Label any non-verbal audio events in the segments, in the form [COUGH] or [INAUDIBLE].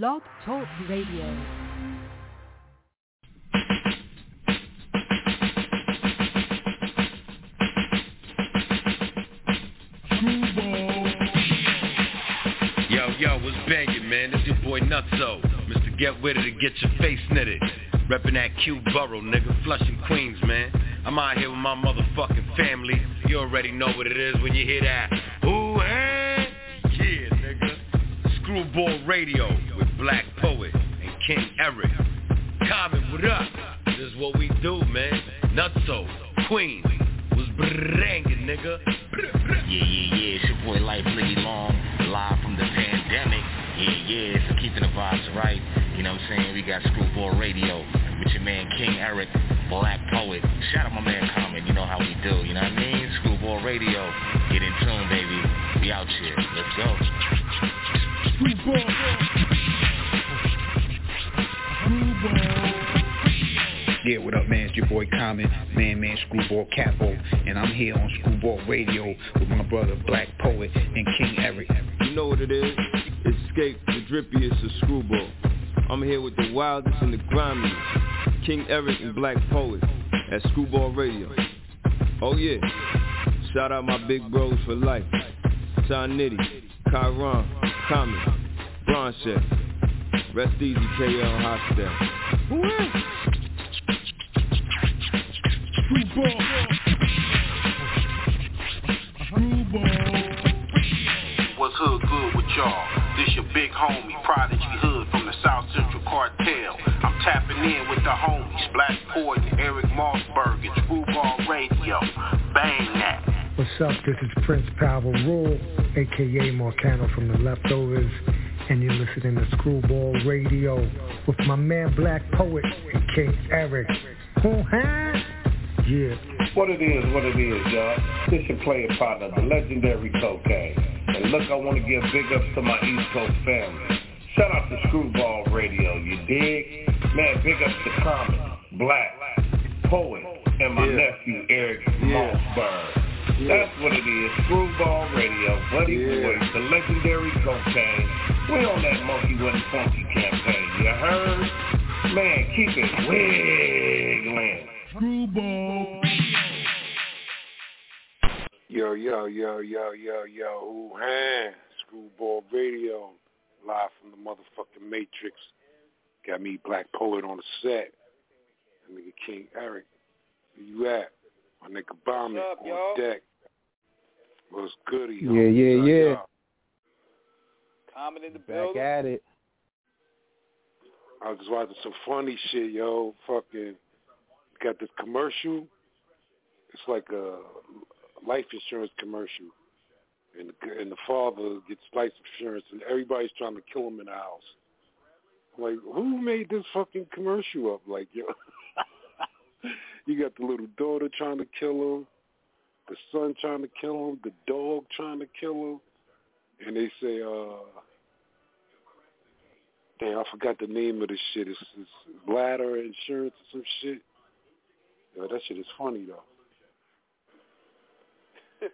Blog Talk Radio. Yo, yo, what's banging, man? This your boy Nutso. Mr. Get With It to get your face knitted. Reppin' that Q borough, nigga. Flushing Queens, man. I'm out here with my motherfucking family. You already know what it is when you hear that. Ooh. Screwball Radio with Black Poet and King Eric. Common, what up? This is what we do, man. Nutso, Queens. Was banging, nigga. Yeah, yeah, yeah, it's your boy Life Liggy Long, live from the pandemic. Yeah, yeah, so keeping the vibes right. You know what I'm saying? We got Screwball Radio with your man King Eric, Black Poet. Shout out my man Common, you know how we do, you know what I mean? Screwball Radio, get in tune, baby. We out here. Let's go. Yeah, what up, man? It's your boy Common, man, man, Screwball Capo, and I'm here on Screwball Radio with my brother Black Poet and King Eric. You know what it is? Escape the drippiest of Screwball. I'm here with the wildest and the grimiest, King Eric and Black Poet at Screwball Radio. Oh yeah, shout out my big bros for life, John Nitty, Kyron, Common, Broncheck, Rest Easy KL Hostel. What's hood good with y'all? This your big homie, Prodigy Hood from the South Central Cartel. I'm tapping in with the homies, Black Poet and Eric Mossberg at Screwball Radio. Bang that. What's up? This is Prince Power Rule, aka Marcano from the Leftovers, and you're listening to Screwball Radio with my man Black Poet and King Eric. Yeah. What it is, what it is, y'all. This your player partner, the legendary Cocaine. And look, I want to give big ups to my East Coast family. Shout out to Screwball Radio, you dig? Man, big ups to Common, Black, Poet, and my Yeah. nephew, Eric Yeah. Mossberg. That's what it is, Screwball Radio, Buddy Yeah. Boy, the legendary Cocaine. We on that Monkey Wasn't Funky campaign, you heard? Man, keep it wiggling. Screwball Yo, yo, yo, yo, yo, yo, who hand? Screwball Radio, live from the motherfucking Matrix. Got me Black Poet on the set. And nigga King Eric. Where you at? My nigga Bomb What's up, on yo? deck. What's goody? Yeah, yeah, yeah. Common in the Back building. at it. I was watching some funny shit, yo. Fucking got this commercial. It's like a life insurance commercial, and the, and the father gets life insurance, and everybody's trying to kill him in the house. Like, who made this fucking commercial up? Like, yo, [LAUGHS] [LAUGHS] you got the little daughter trying to kill him, the son trying to kill him, the dog trying to kill him, and they say, uh, damn, I forgot the name of this shit. It's, it's bladder insurance or some shit. Yo, that shit is funny though. [LAUGHS]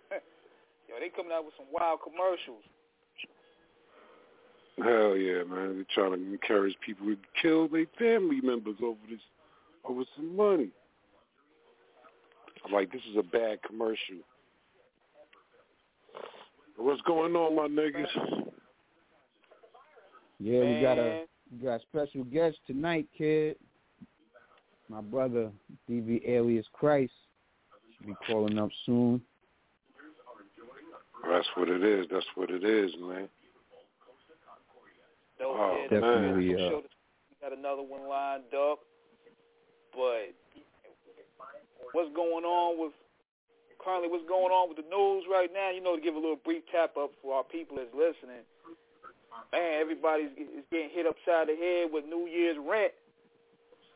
Yo, they coming out with some wild commercials. Hell yeah, man. They're trying to encourage people to kill their family members over this, over some money. I'm like, this is a bad commercial. What's going on, my niggas? Yeah, we got a we got a special guest tonight, kid. My brother, DV Alias Khryst, should be calling up soon. That's what it is. That's what it is, man. Dope, Oh, yeah, Definitely, I'm uh, we got another one lined up. But what's going on with currently what's going on with the news right now? You know, to give a little brief tap up for our people that's listening. Man, everybody's is getting hit upside the head with New Year's rent.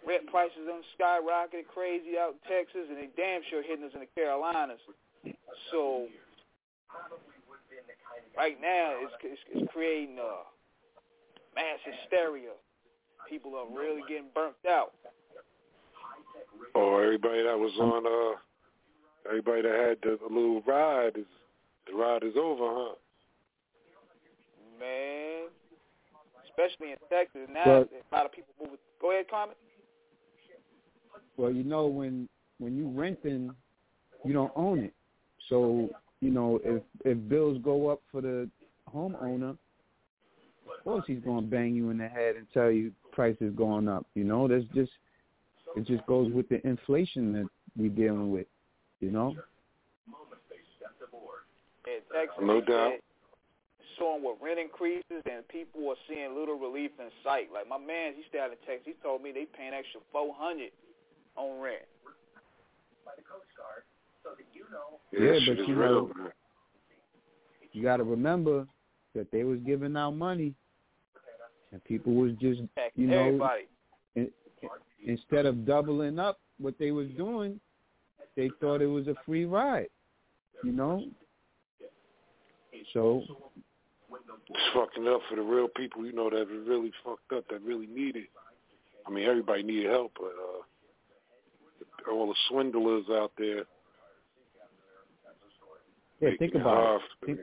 Rent prices done skyrocketed crazy out in Texas, and they damn sure hitting us in the Carolinas. So right now, it's it's, it's creating uh, mass hysteria. People are really getting burnt out. Oh, everybody that was on, uh, everybody that had the, the little ride is the ride is over, huh? Man, especially in Texas. Now But- a lot of people moving. Go ahead, comment. Well, you know when when you renting, you don't own it. So you know if if bills go up for the homeowner, of course he's going to bang you in the head and tell you price is going up. You know that's just it just goes with the inflation that we're dealing with. You know. In Texas, No doubt. said showing with rent increases and people are seeing little relief in sight. Like my man, he stayed out in Texas. He told me they paying extra four hundred on rent. Yeah, Yeah, but you real, know- man. You got to remember that they was giving out money, and people was just you know everybody. in, instead of doubling up what they was doing, they thought it was a free ride. You know. So It's fucking up for the real people, you know, that are really fucked up, that really need it. I mean, everybody needed help, but uh, all the swindlers out there yeah, think about it. Think,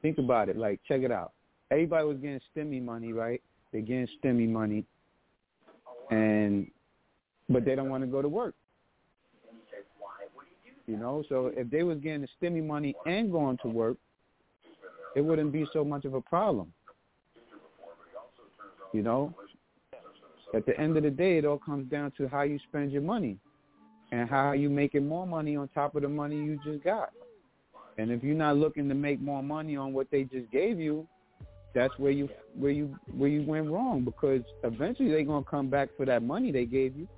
think about it. Like, check it out. Everybody was getting stimmy money, right? They're getting stimmy money, and but they don't want to go to work. You know, so if they was getting the stimmy money and going to work, it wouldn't be so much of a problem. You know, at the end of the day, it all comes down to how you spend your money and how you making more money on top of the money you just got. And if you're not looking to make more money on what they just gave you, that's where you where you where you went wrong because eventually they're gonna come back for that money they gave you.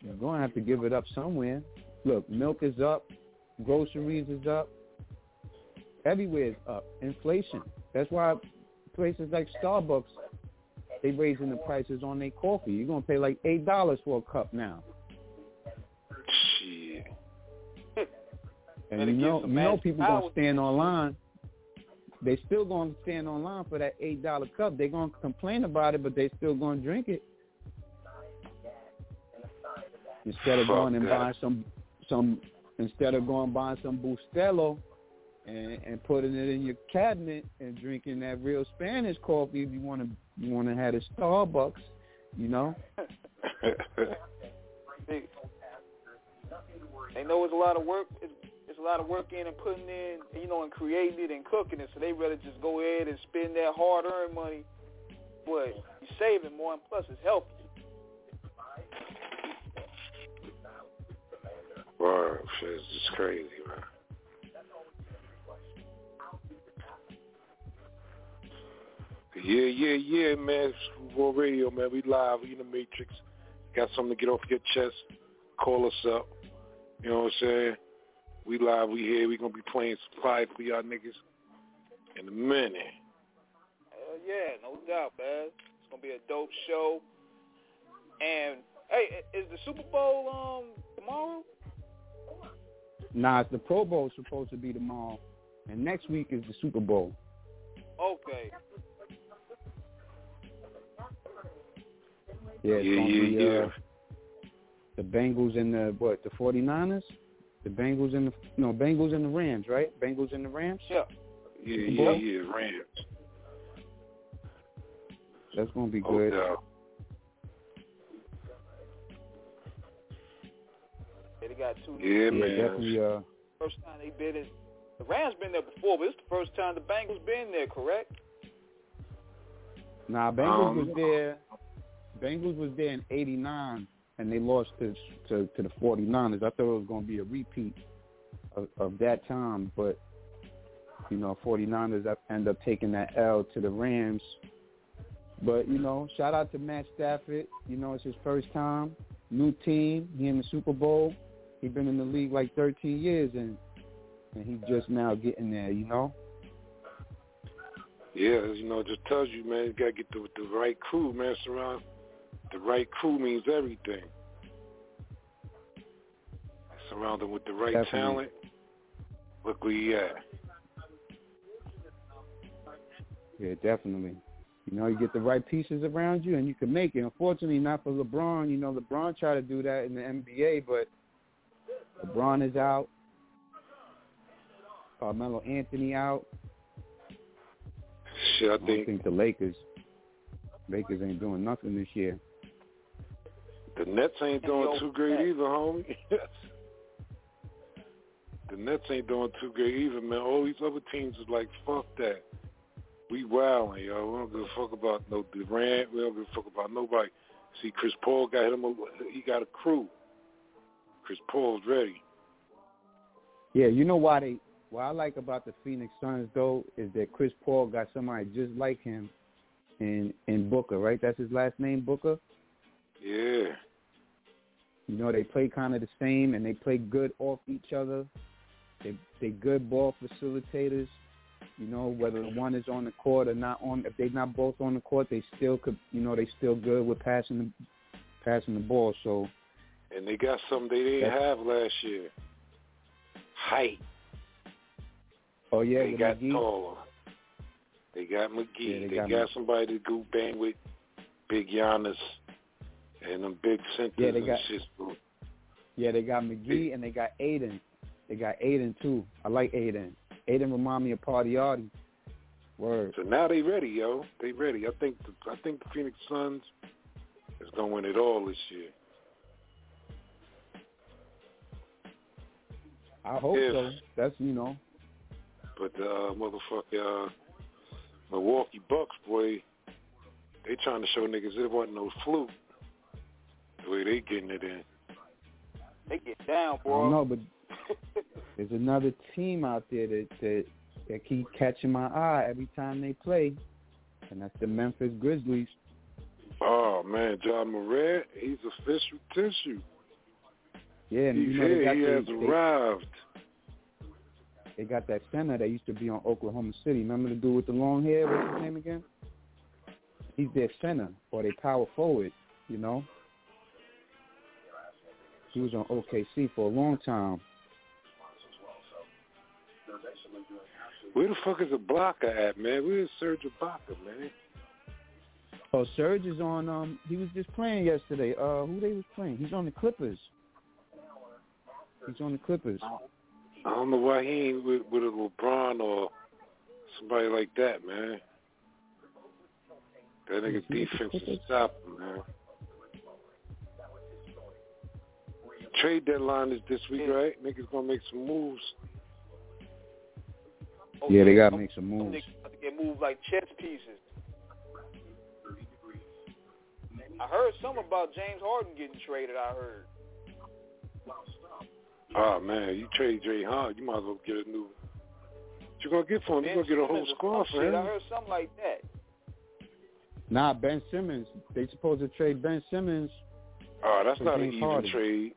You're gonna have to give it up somewhere. Look, milk is up, groceries is up, everywhere is up. Inflation. That's why places like Starbucks they raising the prices on their coffee. You're gonna pay like eight dollars for a cup now. Shit. And Better you know, you know, people gonna stand online. They still gonna stand online for that eight dollar cup. They gonna complain about it, but they still gonna drink it. Instead of Fuck going and that. buying some, some instead of going and buying some Bustelo, and and putting it in your cabinet and drinking that real Spanish coffee. If you want to, you want to have a Starbucks, you know. They, they know it's a lot of work. It's, it's a lot of work in and putting in, you know, and creating it and cooking it. So they rather just go ahead and spend that hard-earned money. But you're saving more, and plus it's healthy. Word, shit, it's crazy, man. Yeah, yeah, yeah, man. Screwball Radio, man. We live. We in the Matrix. Got something to get off your chest? Call us up. You know what I'm saying? We live. We here. We gonna be playing some fire for y'all niggas in a minute. Hell yeah, no doubt, man. It's gonna be a dope show. And hey, is the Super Bowl um tomorrow? Nah, it's the Pro Bowl is supposed to be tomorrow, and next week is the Super Bowl. Okay. Yeah, it's Yeah, gonna yeah, be, yeah. Uh, the Bengals and the what? The 49ers? The Bengals and the no Bengals and the Rams, right? Bengals and the Rams. Yeah. Yeah, Super yeah, Bowl? yeah. Rams. That's gonna be Oh, good. yeah. Yeah, they got two. Yeah, Yeah, man. definitely. Uh, First time they been in. The Rams been there before, but it's the first time the Bengals been there, correct? nah, Bengals Um, was there. Bengals was there in '89, and they lost to, to to the 49ers. I thought it was gonna be a repeat of, of that time, but you know, 49ers up- end up taking that L to the Rams. But you know, shout out to Matt Stafford. You know, it's his first time, new team. He in the Super Bowl. He been in the league like 13 years, and and he's just now getting there. You know. Yeah, you know, it just tells you, man, you gotta get the the right crew, man. Surround the right crew means everything. Surround them with the right Definitely. talent. Look where you at. Yeah, definitely. You know, you get the right pieces around you, and you can make it. Unfortunately, not for LeBron. You know, LeBron tried to do that in the NBA, but LeBron is out. Carmelo Anthony out. Shit, I I don't think think the Lakers Lakers ain't doing nothing this year. The Nets ain't doing too great Nets. either, homie. [LAUGHS] the Nets ain't doing too great either, man. All these other teams is like, fuck that. We wildin', yo. We don't give a fuck about no Durant. We don't give a fuck about nobody. See, Chris Paul got him. A, he got a crew. Chris Paul's ready. Yeah, you know why they what I like about the Phoenix Suns though is that Chris Paul got somebody just like him in in Booker, right? That's his last name, Booker. Yeah. You know, they play kind of the same and they play good off each other. They they good ball facilitators. You know, whether one is on the court or not on if they're not both on the court, they still could you know, they still good with passing the passing the ball. So And they got something they didn't have last year. Height. oh yeah, they got McGee. taller. They got McGee. Yeah, they they got got, somebody to go bang with Big Giannis and them big centers Yeah, they got- shit. Yeah, they got McGee and they got Ayton. They got Ayton too. I like Ayton. Ayton remind me of Partiardi. Word. So now they ready, yo. They ready. I think the, I think the Phoenix Suns is gonna win it all this year. I hope If- so. That's you know. But the uh, motherfucker uh, Milwaukee Bucks, boy, they trying to show niggas it wasn't no fluke. The way they getting it in. They get down, I bro. don't know, but [LAUGHS] there's another team out there that that that keep catching my eye every time they play, and that's the Memphis Grizzlies. Oh man, Ja Morant, he's official tissue. Yeah, and He's you know they here. got He has they, arrived. they got that center that used to be on Oklahoma City. Remember the dude with the long hair? What's his name again? He's their center or their power forward. You know. He was on OKC for a long time. Where the fuck is Ibaka at, man? Where is Serge Ibaka, man? Oh, Serge is on. Um, he was just playing yesterday. Uh, who they was playing? He's on the Clippers. He's on the Clippers. I don't know why he ain't with, with a LeBron or somebody like that, man. That nigga Is he with the defense is stopping, man. Trade deadline is this week, right? Niggas gonna make some moves. Oh, Yeah, they gotta make some some moves. niggas about to get moved like chess pieces. I heard something about James Harden getting traded. I heard. Oh man, you trade Jay Hard, you might as well get a new. What you gonna get for him? You Ben gonna get a whole squad some for shit. I heard something like that. Nah, Ben Simmons. They supposed to trade Ben Simmons. Oh, that's for not an easy Harden. trade.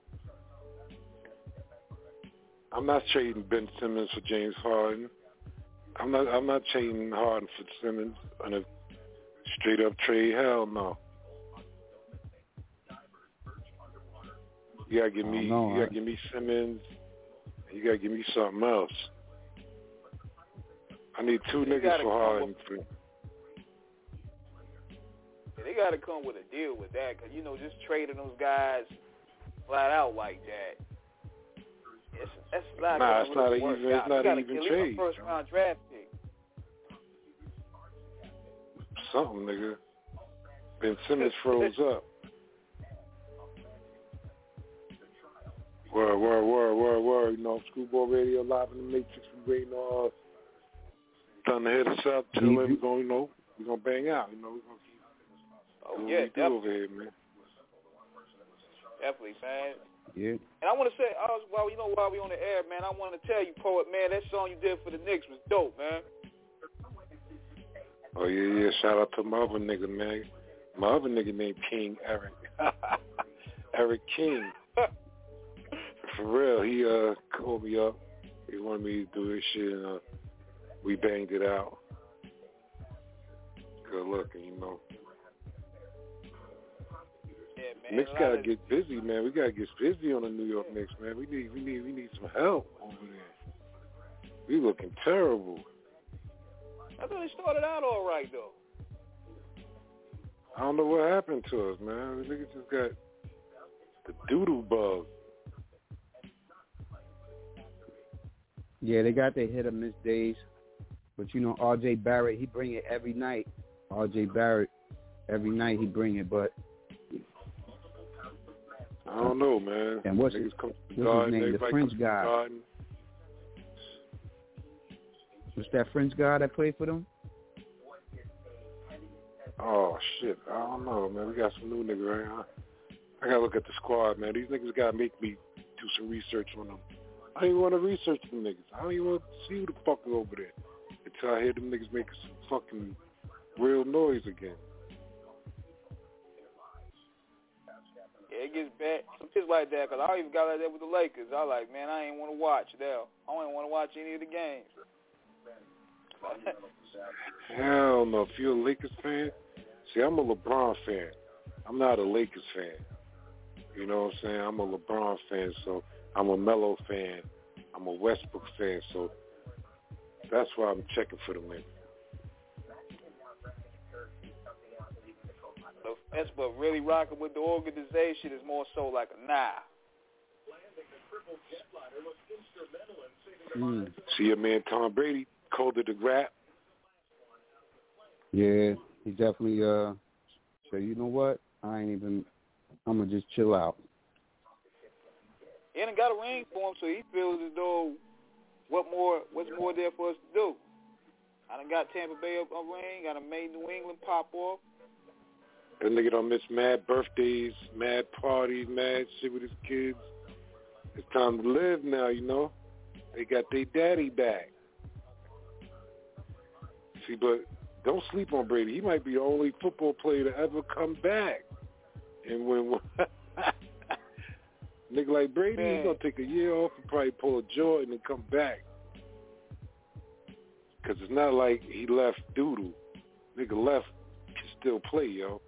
I'm not trading Ben Simmons for James Harden. I'm not. I'm not trading Harden for Simmons on a straight up trade. Hell no. You gotta give me. don't know, you gotta I- give me Simmons. You gotta give me something else. I need two You niggas for come Harden. For, Yeah, they got to come with a deal with that, cause you know just trading those guys flat out like that. It's, that's not Nah, gonna it's not really a even- it's not you gotta an even at trade, first round draft pick. something, nigga. Ben [LAUGHS] Simmons froze up. Word, word, word, word, word. You know, Screwball Radio live in the Matrix. We waiting on uh, trying to hit us up. Till You- then, we gonna, you know, we gonna bang out. You know, we gonna keep Oh doing yeah, what we do over here, man. definitely, man. Yeah. And I want to say, I was, well, you know, while we on the air, man, I want to tell you, poet, man, that song you did for the Knicks was dope, man. Oh yeah, yeah. Shout out to my other nigga, man. My other nigga named King Eric. [LAUGHS] Eric King. [LAUGHS] For real, he uh called me up. He wanted me to do this shit, and uh, we banged it out. Good looking, you know. Yeah, man. Knicks gotta of- get busy, man. We gotta get busy on the New York Knicks, man. We need, we need, we need some help over there. We looking terrible. I thought they started out all right though. I don't know what happened to us, man. The niggas just got the doodle bug. Yeah, they got their hit or miss days. But you know, R.J. Barrett, he bring it every night. R.J. Barrett, every night he bring it. But I don't know, man. And what's his, what's his name? The French comes to the guy. what's that French guy that played for them? Oh shit, I don't know, man. We got some new niggas right now. I gotta look at the squad, man. These niggas gotta make me do some research on them. I don't even want to research them niggas. I don't even want to see who the fuck is over there until I hear them niggas making some fucking real noise again. It gets bad. Some shit like that, because I even got like that with the Lakers. I like, man, I ain't want to watch now. I don't want to watch any of the games. [LAUGHS] Hell no. If you're a Lakers fan, see, I'm a LeBron fan. I'm not a Lakers fan. You know what I'm saying? I'm a LeBron fan, so I'm a Melo fan. I'm a Westbrook fan, so that's why I'm checking for the win. That's what really rocking with the organization is more so like a nah. Mm. See your man Tom Brady called it a rap. Yeah, he definitely uh said, you know what? I ain't even. I'm gonna just chill out. And ain't got a ring for him, so he feels as though what more? What's more there for us to do? I done got Tampa Bay a, a ring. I done made New England pop off. That nigga don't miss mad birthdays, mad parties, mad shit with his kids. It's time to live now, you know. They got their daddy back. See, but don't sleep on Brady. He might be the only football player to ever come back. And when [LAUGHS] nigga like Brady, he's gonna take a year off and probably pull a Jordan and come back. Cause it's not like he left doodle. Nigga left can still play, yo.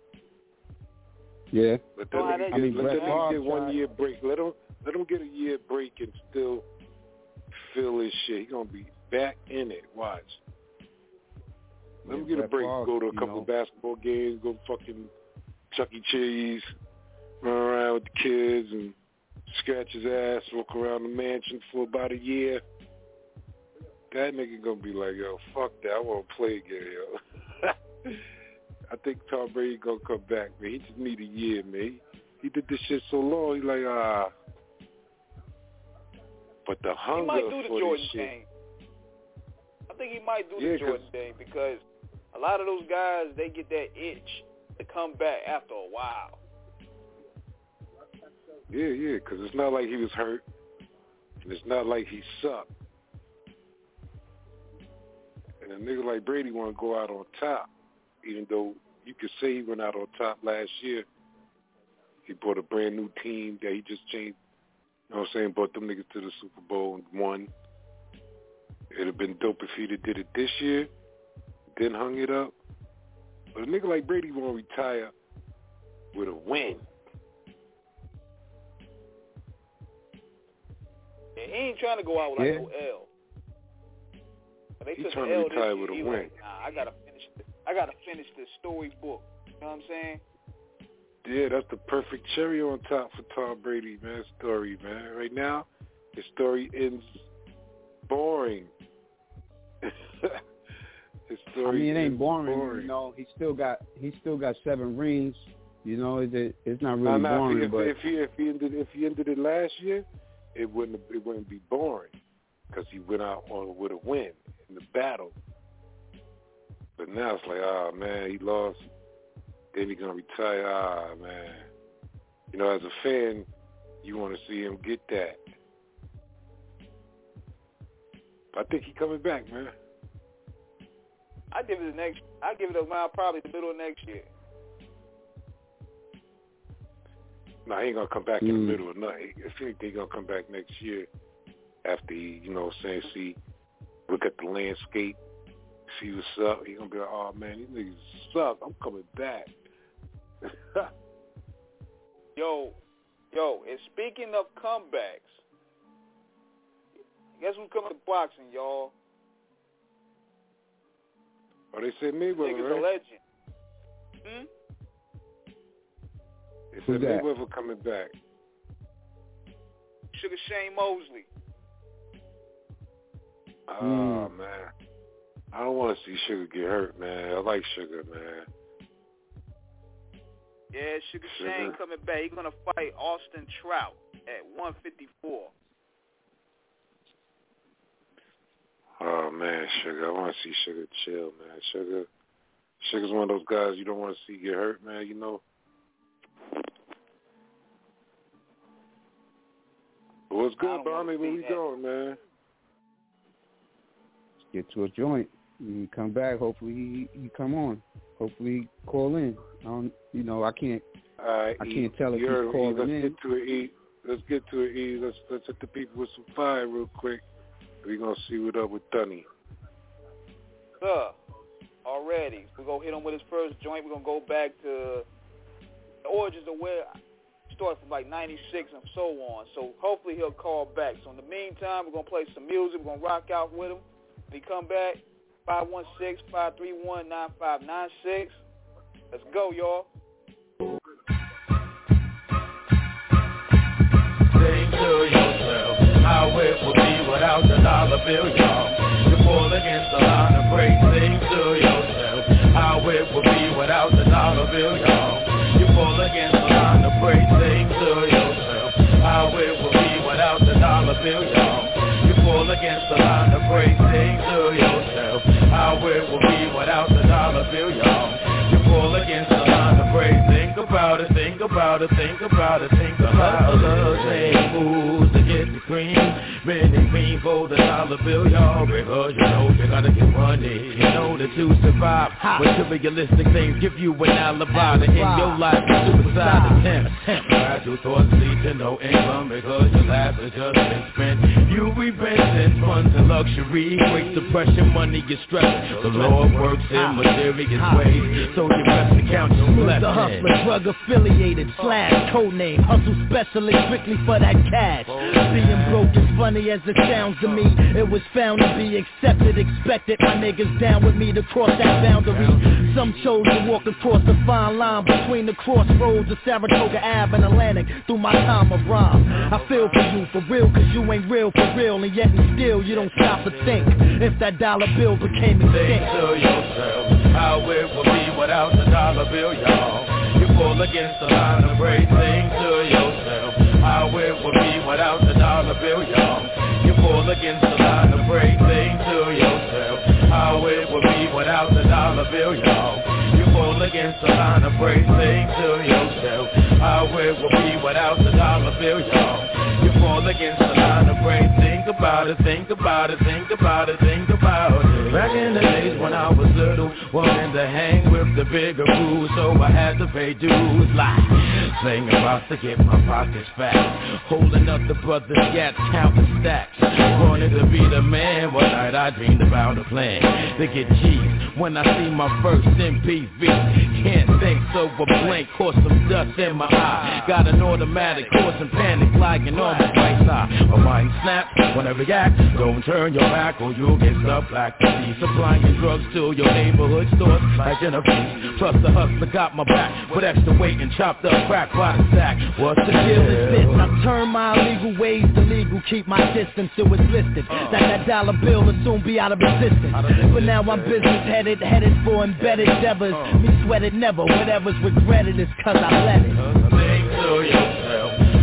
Yeah. Let that Well, get, I mean, let Brett that get one tried- year break. Let them let him get a year break and still feel his shit. He gonna be back in it. Watch. Let him get a break. Favre, go to a couple know. of basketball games. Go fucking Chuck E. Cheese. Run around with the kids and scratch his ass. Walk around the mansion for about a year. That nigga gonna be like, yo, fuck that. I want to play again, yo. [LAUGHS] I think Tom Brady gonna come back, man. He just need a year, man. He, he did this shit so long. He like, ah. But the He hunger might do the for Jordan this shit. thing. I think he might do Yeah, the Jordan thing because a lot of those guys they get that itch to come back after a while. Yeah, yeah, because it's not like he was hurt, and it's not like he sucked. And a nigga like Brady want to go out on top, even though you could say he went out on top last year. He brought a brand new team that he just changed. You know what I'm saying? Brought them niggas to the Super Bowl and won. It'd have been dope if he'd have did it this year, then hung it up. But a nigga like Brady want to retire with a win. And he ain't trying to go out with like Yeah. no L. They he trying to retire with a win. Like, nah, I gotta finish. The, I gotta finish the storybook. You know what I'm saying? Yeah, that's the perfect cherry on top for Tom Brady, man. Story, man. Right now, his story ends boring. [LAUGHS] his story. I story mean, it ain't ends boring, You know, he still got he still got seven rings. You know, it, it's not really Nah, nah, boring, if, but if he if he ended if he ended it last year, it wouldn't it wouldn't be boring because he went out on with a win in the battle. But now it's like, ah man, he lost. Then he's gonna retire. Ah man, you know, as a fan, you want to see him get that. I think he coming back, man. I give it the next. I give it around probably the middle of next year. No, he ain't gonna come back in the Mm. middle of nothing. If anything, he gonna come back next year after he, you know, what I'm saying, see, look at the landscape, see what's up. He gonna be like, oh man, these niggas suck. I'm coming back. [LAUGHS] Yo, yo, and speaking of comebacks, guess who's coming to boxing, y'all? oh, they said Nigga's Mayweather, a legend. Hmm? They Who's said that? Mayweather coming back. Sugar Shane Mosley. Oh Mm. man, I don't want to see Sugar get hurt, man. I like Sugar, man. Yeah, Sugar Shane coming back. He's gonna fight Austin Trout at 154. Oh man, Sugar. I want to see Sugar chill, man. Sugar, Sugar's one of those guys you don't want to see get hurt, man. You know. What's good, Bonnie? Where we going, man? Let's get to a joint. You come back. Hopefully, he, he come on. Hopefully, he call in. I don't, you know, I can't. Uh, I can't tell if he's You're, calling let's in. get to it, E. Let's get to it, E. Let's let's hit the people with some fire real quick. We gonna see what up with Dunny. Sir, already. We're going to hit him with his first joint. We're going to go back to the origins of where start from like 96 and so on. So hopefully he'll call back. So in the meantime, we're going to play some music. We're going to rock out with him. When he come back, 516-531-9596. Let's go, y'all. Think to yourself how it would be without the dollar bill, y'all. You pull against the line of break. Think to yourself how it would be without the dollar bill, y'all. You pull against the line of break. Think to yourself how it would be without the dollar bill, y'all. Pull against the line of break. Think to yourself how it will be without the dollar bill, y'all. You pull against the line of break. Think about it, think about it, think about it, think about it. Same moves to get the cream. Many green for the dollar bill, y'all. Because you know you gotta get money. You know that to survive. Materialistic things give you an alibi to end your life with suicide attempts. Gradual thoughts lead to no income because your life has just been spent. You repent funds and luxury. Great depression, money is stress. The Lord works in mysterious ways. So you best to count your Smooth the blessings. hustler, drug affiliated, slash, code name, hustle specialist strictly for that cash. Oh. Being broke is funny as it sounds to me. It was found to be accepted, expected. My niggas down with me to cross that boundary. Some chose to walk across the fine line between the crossroads of Saratoga Ave and Atlantic through my time of rhyme. I feel for you, for real, cause you ain't real for real, and yet and still you don't stop to think if that dollar bill became extinct Think to yourself how it would be without the dollar bill, y'all. You pull against the line of break. Think to yourself how it would be without the dollar bill, y'all. You pull against the line of break. Think to yourself how it would be without the dollar bill, y'all. You pull against the line of break. Think to yourself how it would be without the dollar bill, y'all. You pull against the line of break. Think about it, think about it, think about it, think about it. Back in the days when I was little, wanting to hang with the bigger crew, so I had to pay dues. Like, sing about to get my pockets fat, holding up the brothers' gats, counting stacks. Wanted to be the man, one night I dreamed about a plan to get cheese. When I see my first MPV, can't think so a blink, caught some dust in my eye. Got an automatic, causing panic, lagging on the right side. My mind snaps when I react. Don't turn your back or you'll get stuck black. See supplying drugs to your neighborhood stores like in a. Plus the hustler got my back with extra weight and chopped up crack by the sack. What's the Deal is this, I turn my illegal ways to legal, keep my distance till it's listed. That that dollar bill will soon be out of existence. But now I'm business headed, headed for embedded endeavors. Me sweated never, whatever's regretted is cause I let it. To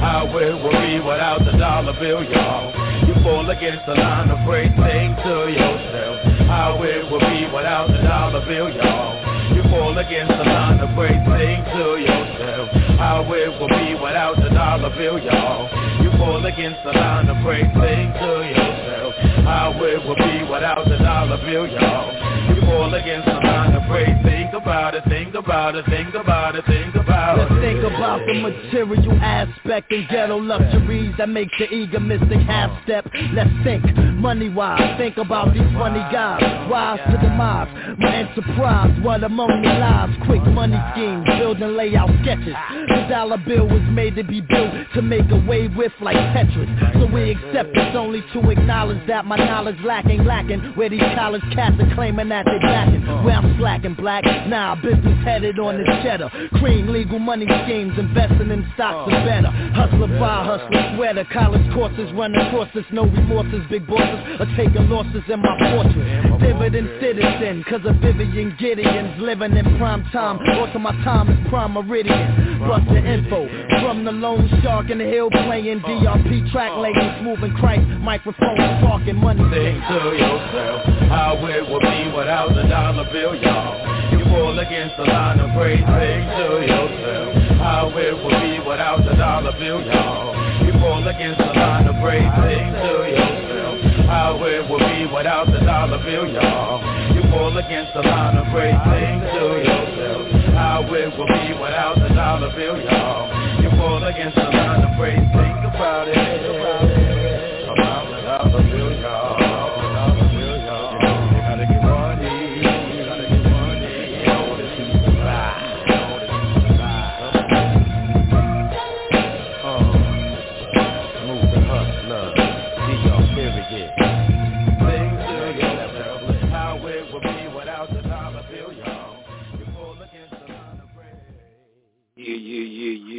how it would be without the dollar bill, y'all. You fall against the line of break. Think to yourself how it would be without the dollar bill, y'all. You fall against the line of break. Think to yourself how it would be without the dollar bill, y'all. You fall against the line of break. Think to yourself how it would be without the dollar bill, y'all. You fall against the line of break. Think about it, think about it, think about it, think about it. Let's think about the material aspect and ghetto luxuries that make the egoistic half step. Let's think money wise. Think about these funny guys. Wise to the mobs. My enterprise, what among the lives? Quick money schemes, building layout sketches. The dollar bill was made to be built to make away with like Tetris. So we accept it's only to acknowledge that my knowledge lacking, lacking. Where these college cats are claiming that they backing. Where I'm slacking black. Nah, business headed on the cheddar. Cream legal money schemes, investing in stocks are better. Hustler buy, hustler sweater. College courses running courses, no remorses. Big bosses are taking losses in my fortune. Dividend citizen, cause of Vivian Gideon's living in prime time. Also my time is prime meridian. Plus the info from the lone shark in the hill playing uh. DRP track laying smooth and Khryst microphone talking money. Think to yourself how it would be without the dollar bill, y'all. You fall against the line of praise. Think to yourself how it would be without the dollar bill, y'all. You fall against the line of praise. Think to yourself how it would be without the dollar bill, y'all. You fall against the line of praise. Think to yourself how it would be without the dollar bill, y'all. You fall against the line of praise. Think about it.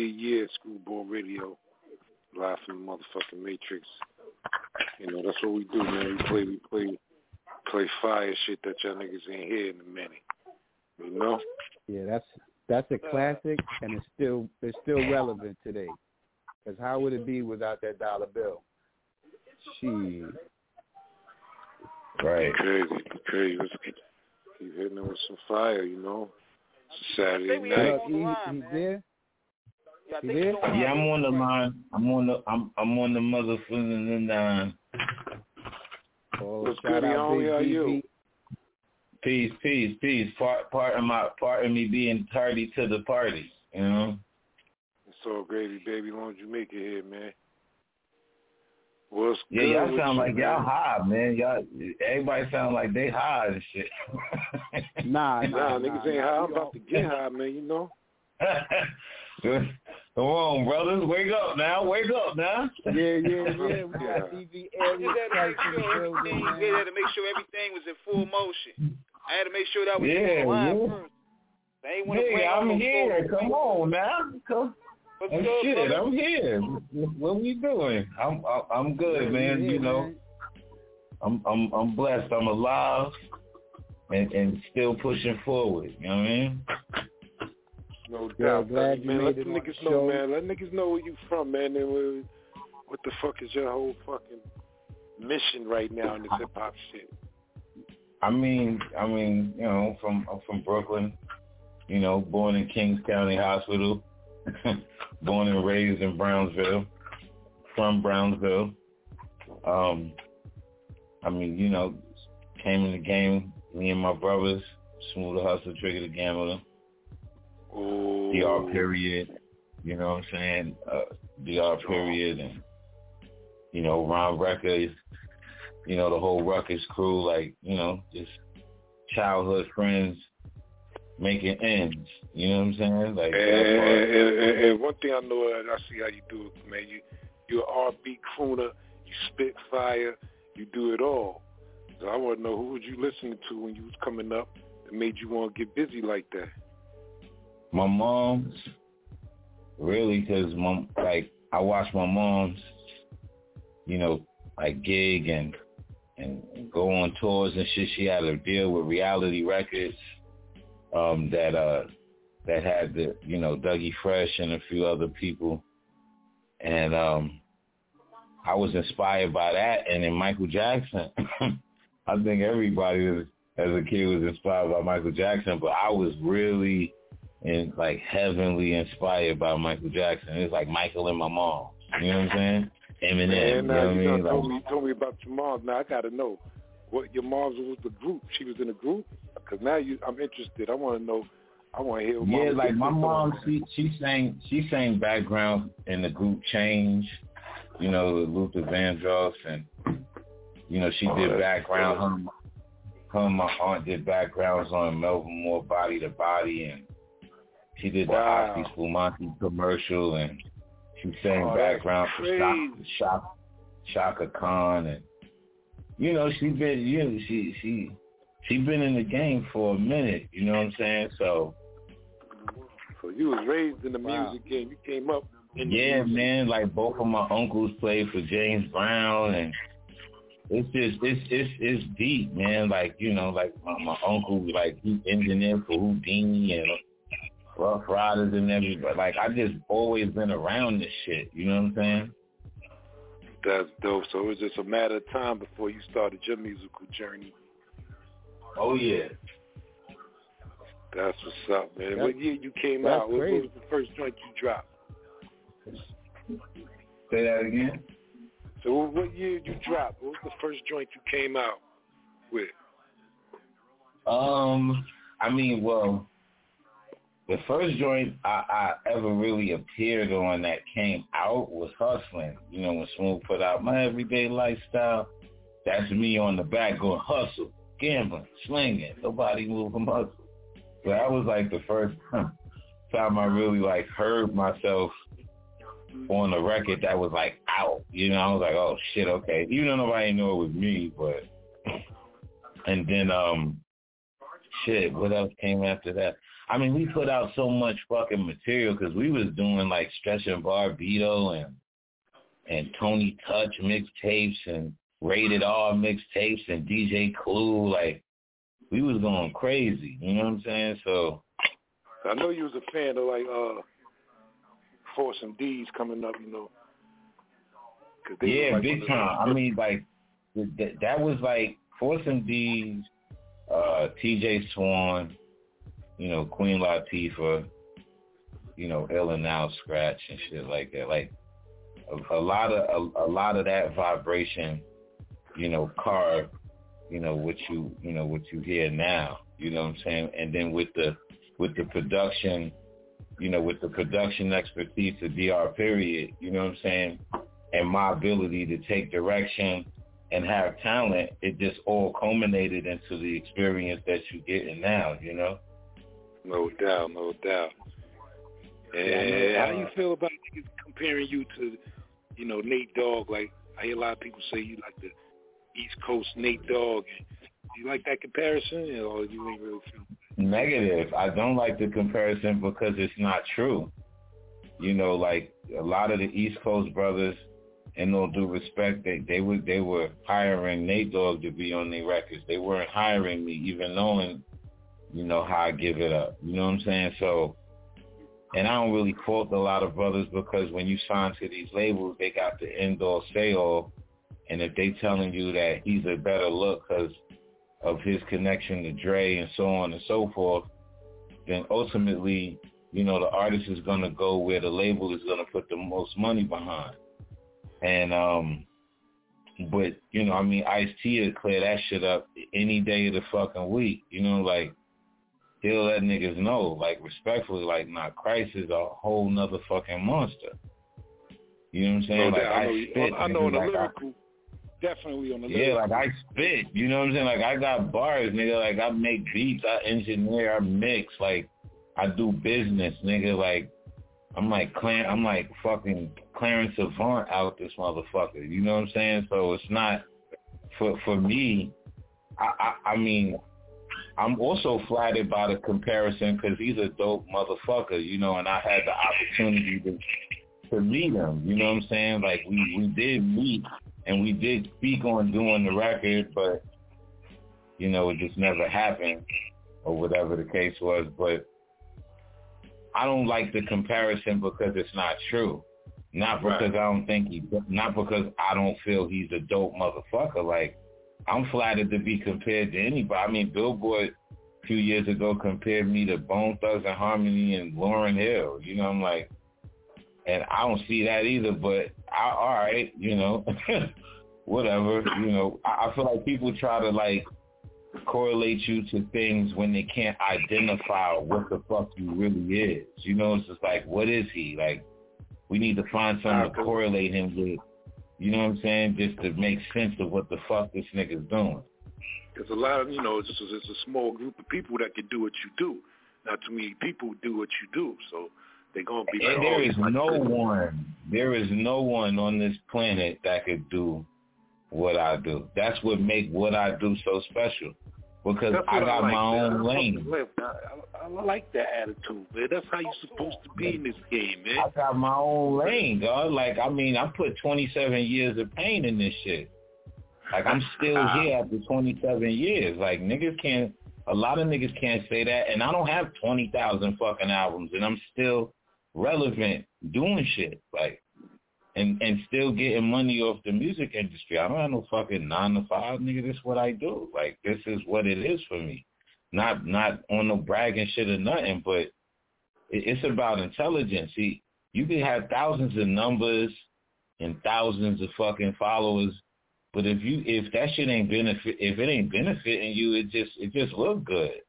Yeah, yeah, yeah. Screwball Radio, live from the motherfucking Matrix. You know that's what we do, man. We play, we play, play fire shit that y'all niggas ain't hear in a minute. You know? Yeah, that's that's a classic, and it's still it's still relevant today. Because how would it be without that dollar bill? She. Right. Crazy, crazy. Let's keep, keep hitting them with some fire. You know? It's a Saturday night. up, E? He there? He there? Yeah, I'm on the line. I'm on the I'm I'm on the motherfucking line. Oh, What's shout good, out Eon? Big How you? Peace, peace, peace. Part part of my part of me being tardy to the party, you know. It's all gravy, baby. Long as you make it here, man. What's Yeah, good y'all sound like y'all man? high, man. Y'all everybody sound like they high and shit. Nah, [LAUGHS] Nah, nah, niggas nah, ain't high. I'm about to get high, man. You know? [LAUGHS] Come on, brothers, wake up now, wake up now. Yeah, yeah, yeah. We got DV I Aries just had to make sure building, everything, man. yeah, had to make sure everything was in full motion. I had to make sure that was Yeah, full line yeah. first. I ain't want to Hey, I'm here. photos. Come on now. Come. What's Oh, good, shit, brother? I'm here. What we doing? I'm I'm, I'm good, Yeah, man. yeah, You know, man. I'm I'm I'm blessed. I'm alive and and still pushing forward. You know what I mean? No Yeah, doubt. glad man, let the niggas the know, man. Let niggas know where you from, man. And what the fuck is your whole fucking mission right now in this hip hop shit? I mean, I mean, you know, from I'm from Brooklyn. You know, born in Kings County Hospital. [LAUGHS] born and raised in Brownsville. From Brownsville. Um, I mean, you know, came in the game. Me and my brothers, Smooth the Hustle, Trigger the Gambler. DR period. You know what I'm saying? Uh, DR period and you know, Ron Records, you know, the whole Ruckus crew, like, you know, just childhood friends making ends. You know what I'm saying? Like And, and, and, and one thing I know, and I see how you do it, man. You you're an R&B crooner. You spit fire. You do it all. So I want to know who was you listening to when you was coming up that made you want to get busy like that? My mom's really because mom, like I watched my mom's, you know, like gig and and go on tours and shit. She had a deal with Reality Records, um, that uh that had the you know Dougie Fresh and a few other people, and um, I was inspired by that. And then Michael Jackson, [LAUGHS] I think everybody as a kid was inspired by Michael Jackson, but I was really and like heavenly inspired by Michael Jackson. It's like Michael and my mom. You know what I'm saying? Eminem. Man, you now know what I you mean? done told Like, me, you told me about your mom. Now I got to know what your mom's was the group. She was in a group because now you, I'm interested. I want to know. I want to hear. What yeah, like my mom, she she sang she sang background in the group Change, you know, Luther Vandross, and you know she Oh, did background. Her, her and my aunt did backgrounds on Melvin Moore Body to Body, and she did the Wow. Asti Spumante commercial, and she sang Oh, background for Chaka. Chaka, Chaka Khan, and you know she been you know she she she been in the game for a minute. You know what I'm saying? So. So you was raised in the Wow. music game. You came up the Yeah, music. man. Like both of my uncles played for James Brown, and it's just it's it's it's deep, man. Like you know, like my, my uncle, like he engineered for Whodini and Ruff Ryders and everybody. Like I just always been around this shit. You know what I'm saying? That's dope. So it was just a matter of time before you started your musical journey. Oh yeah. That's what's up, man. That's- what year you came out? What, what was the first joint you dropped? Say that again. So what- what year you dropped? What was the first joint you came out with? Um, I mean, well, the first joint I, I ever really appeared on that came out was Hustling. You know, when Smoothe put out My Everyday Lifestyle, that's me on the back going hustle, gambling, slinging, nobody move from hustle. So that was like the first [LAUGHS] time I really like heard myself on a record that was like out. You know, I was like, oh shit, okay. Even though nobody knew it was me, but and then um shit, what else came after that? I mean, we put out so much fucking material because we was doing like Stretch and Bobbito and and Tony Touch mixtapes and Rated R mixtapes and DJ Clue. Like we was going crazy. You know what I'm saying? So I know you was a fan of like uh Force MD's coming up, you know. yeah, like, big time. I mean, like that, that was like Force MD's, uh, T.J. Swan, you know, Queen Latifah, you know, Ella Now Scratch and shit like that. Like a, a lot of a, a lot of that vibration, you know, carved, you know, what you you know what you hear now. You know what I'm saying? And then with the with the production, you know, with the production expertise of DR period, you know what I'm saying? And my ability to take direction and have talent, it just all culminated into the experience that you're getting now, you know? No doubt, no doubt. And Yeah, how you uh, feel about niggas comparing you to, you know, Nate Dogg? Like I hear a lot of people say you like the East Coast Nate Dogg. Do you like that comparison, or you ain't really feel? Negative. I don't like the comparison because it's not true. You know, like a lot of the East Coast brothers, in all due respect, they they were they were hiring Nate Dogg to be on their records. They weren't hiring me, even knowing, you know, how I give it up. You know what I'm saying? So, and I don't really fault a lot of brothers because when you sign to these labels, they got the end all say all, and if they telling you that he's a better look because of his connection to Dre and so on and so forth, then ultimately, you know, the artist is going to go where the label is going to put the most money behind. And, um, but, you know, I mean, Ice-T would clear that shit up any day of the fucking week. You know, like, he'll let niggas know, like, respectfully, like, nah, Khryst is a whole nother fucking monster. You know what I'm saying? No like. I know, I spit, I know on the like, I- lyrical, definitely on the yeah, like I spit, you know what I'm saying? Like I got bars, nigga. Like I make beats, I engineer, I mix, like I do business, nigga. Like I'm like Clar- I'm like fucking Clarence Avant out this motherfucker. You know what I'm saying? So it's not for for me. I I, I mean, I'm also flattered by the comparison because he's a dope motherfucker, you know, and I had the opportunity to to meet him. You know what I'm saying? Like we we did meet and we did speak on doing the record, but you know it just never happened or whatever the case was. But I don't like the comparison because it's not true. Not because I don't think he, not because I don't feel he's a dope motherfucker. Like I'm flattered to be compared to anybody. I mean, Billboard a few years ago compared me to Bone Thugs-n-Harmony and Lauryn Hill. You know, I'm like, and I don't see that either. But I, all right, you know, [LAUGHS] whatever. You know, I, I feel like people try to like correlate you to things when they can't identify what the fuck you really is. You know, it's just like, what is he? Like, we need to find something to correlate him with. You know what I'm saying? Just to make sense of what the fuck this nigga's doing. There's a lot of, you know, it's, just, it's a small group of people that can do what you do. Not too many people do what you do, so they're gonna be And oh, there he's is like no this. one, there is no one on this planet that could do what I do. That's what make what I do so special. Because I got like, my own I lane. I, I, I like that attitude, man. That's how you're supposed to be in this game, man. I got my own lane, dog. Like, I mean, I put 27 years of pain in this shit. Like I'm still [LAUGHS] here after 27 years. Like niggas can't. A lot of niggas can't say that, and I don't have 20,000 fucking albums, and I'm still relevant doing shit. Like and and still getting money off the music industry. I don't have no fucking nine to five, nigga. This is what I do. Like this is what it is for me. Not not on no bragging shit or nothing, but it's about intelligence. See, you can have thousands of numbers and thousands of fucking followers, but if you if that shit ain't benefit if it ain't benefiting you, it just it just look good.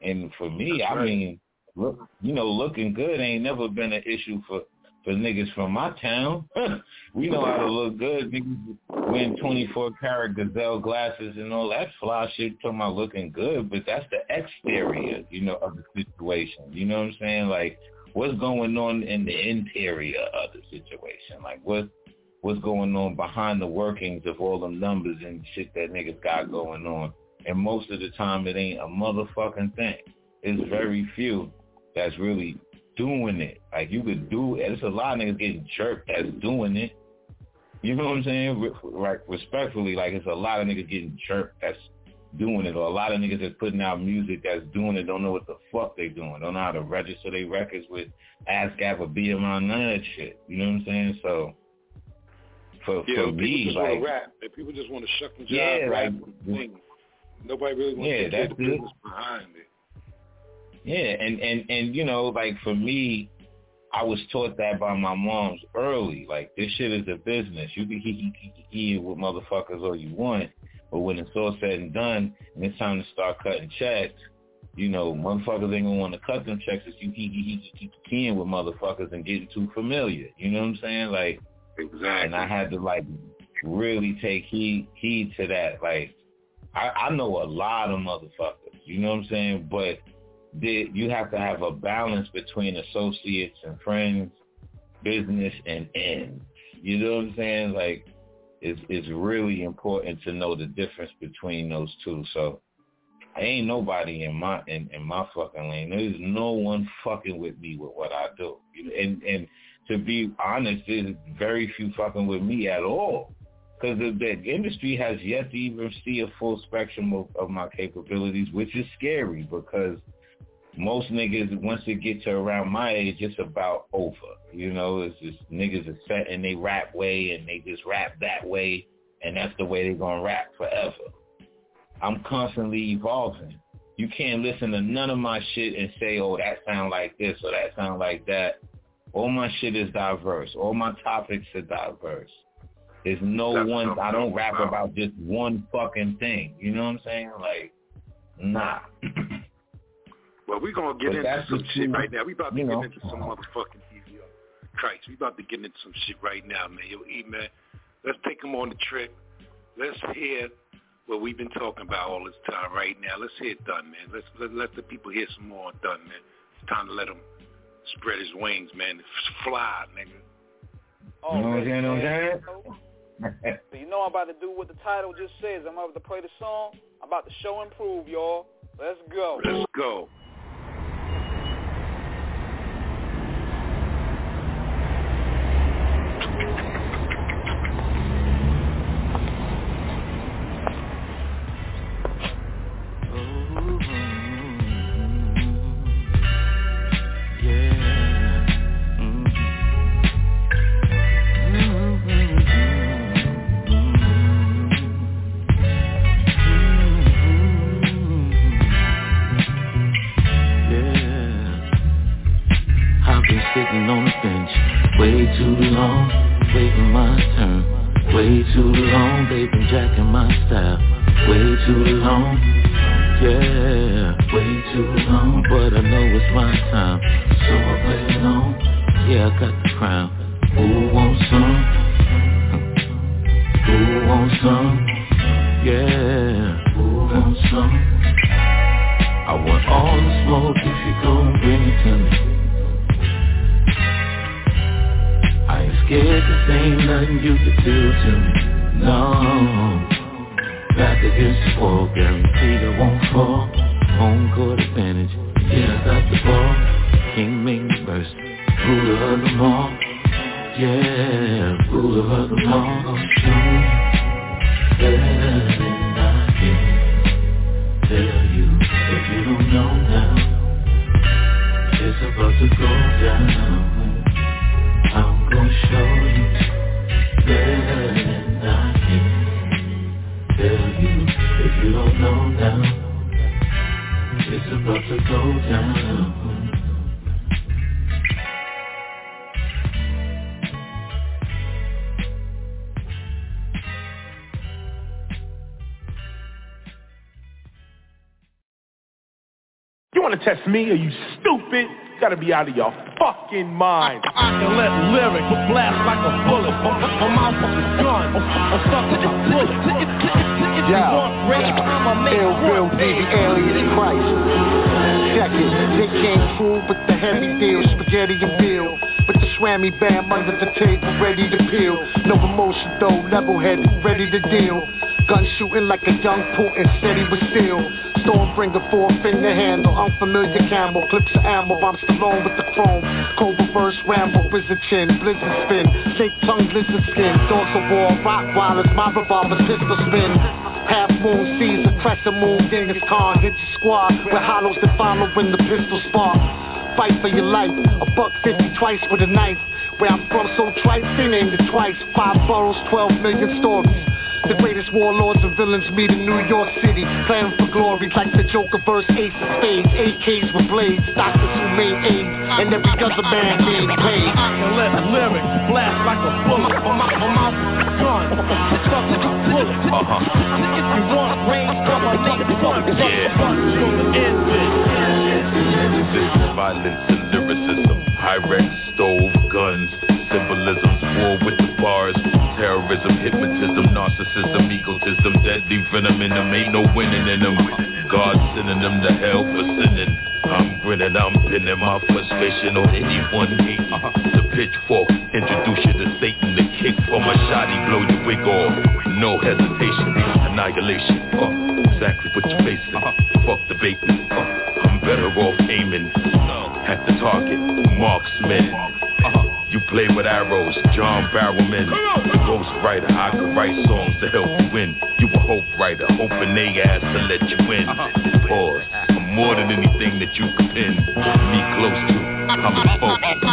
And for me, That's I right. mean, look, you know, looking good ain't never been an issue for for niggas from my town. [LAUGHS] we know how to look good. Niggas wearing 24 karat Cazal glasses and all that fly shit talking about looking good, but that's the exterior, you know, of the situation. You know what I'm saying? Like, what's going on in the interior of the situation? Like, what what's going on behind the workings of all them numbers and shit that niggas got going on? And most of the time, it ain't a motherfucking thing. It's very few that's really doing it. Like you could do it. There's a lot of niggas getting jerked that's doing it. You know what I'm saying? Like respectfully, like it's a lot of niggas getting jerked that's doing it, or a lot of niggas that's putting out music that's doing it don't know what the fuck they doing, don't know how to register their records with ASCAP or BMI, none of that shit. You know what I'm saying? So for yeah, for me, like rap. If people just want to shuck and jive, yeah, rap, like, Nobody really wants yeah, to that's the business behind it. Yeah, and and and you know, like for me, I was taught that by my moms early. Like this shit is a business. You can he with motherfuckers all you want, but when it's all said and done, and it's time to start cutting checks, you know, motherfuckers ain't gonna want to cut them checks if you keep keying with motherfuckers and getting too familiar. You know what I'm saying? Like exactly. And I had to like really take heed heed to that. Like I, I know a lot of motherfuckers. You know what I'm saying? But you have to have a balance between associates and friends, business and ends. You know what I'm saying? Like it's it's really important to know the difference between those two. So ain't nobody in my in, in my fucking lane. There's no one fucking with me with what I do. And and to be honest, there's very few fucking with me at all. Because the, the industry has yet to even see a full spectrum of, of my capabilities, which is scary because most niggas once they get to around my age, it's about over. You know, it's just niggas are set in they rap way and they just rap that way, and that's the way they're gonna rap forever. I'm constantly evolving. You can't listen to none of my shit and say, oh, that sound like this or that sound like that. All my shit is diverse. All my topics are diverse. There's no that's one. I don't rap about just one fucking thing. You know what I'm saying? Like, nah. [CLEARS THROAT] Well, we're gonna get but into some shit right now. We about to get know. into some uh, motherfucking TV. Khryst, we about to get into some shit right now, man. Yo, E man, let's take them on the trip. Let's hear what we've been talking about all this time right now. Let's hear it done, man. Let's let, let the people hear some more done, man. It's time to let him spread his wings, man. Fly, nigga. Oh, you know what I'm saying? Know what I'm saying? so you know I'm about to do what the title just says. I'm about to play the song. I'm about to show and prove, y'all. Let's go. Let's go. Test me? Are you stupid? Gotta be out of your fucking mind. I can let lyrics blast like a bullet. My mouth is a gun. I'm stuck with a bullet. If you want rage, I'ma make Ill Bill D, the alien Christ. Check it, they came through with the heavy deal, spaghetti and bill. But the swammy bam under the table, ready to peel. No emotion though, level headed, ready to deal. Gun shooting like a young Putin, steady but still. Stormbringer, four finger handle, unfamiliar camel, clips of ammo, I'm Stallone with the chrome. Cobra verse, Rambo, wizard chin, blizzard spin, snake tongue, lizard skin, dorsal wall, Rottweilers, my revolver, pistol spin. Half moon, Caesar, crescent moon, Genghis Khan, hit your squad with hollows that follow when the pistol spark. Fight for your life, a buck fifty twice with a knife. Where I'm from, so twice, they named it twice. Five boroughs, 12 million stories. The greatest warlords and villains meet in New York City, playing for glory like the Joker verse Ace of Spades, AKs with blades, doctors who made AIDS, and every other man named Paid. I can let lyrics blast like a bullet. My mouth, my mouth is a gun. I'm stuck with a. Uh-huh. If you want rage, I'ma make fun. Yeah. End This is violence and lyricism. Pyrex, stove, guns, narcissism, egotism, deadly venom in them, ain't no winning in them. God sending them to hell for sinning. I'm grinning, I'm pinning my frustration on anyone hating. The pitchfork, introduce you to Satan, the kick for my shot, he blow your wig off. No hesitation, annihilation. Uh, exactly what you're facing. Fuck the baiting. Uh, I'm better off aiming at the target. Marksman. You play with arrows, John Barrowman. Ghost writer, I could write songs to help you win. You a hope writer, hoping they ass to let you win. Uh-huh. Pause. I'm more than anything that you can pin me close to. I'm the folk. I'm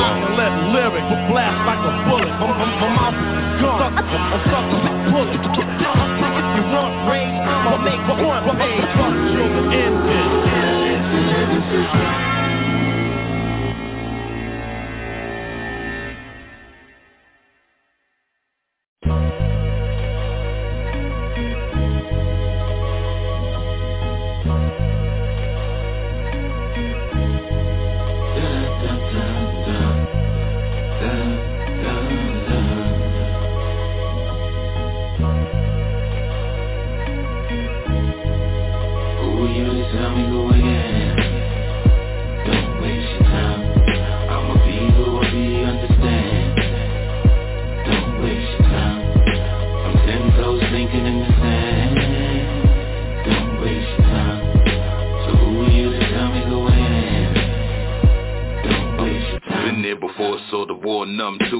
gone. Let lyrics blast like a bullet. My, my, my mouth is a gun. I'm stuck with a bullet. If you want rage, I'ma make one page. End this. War numb to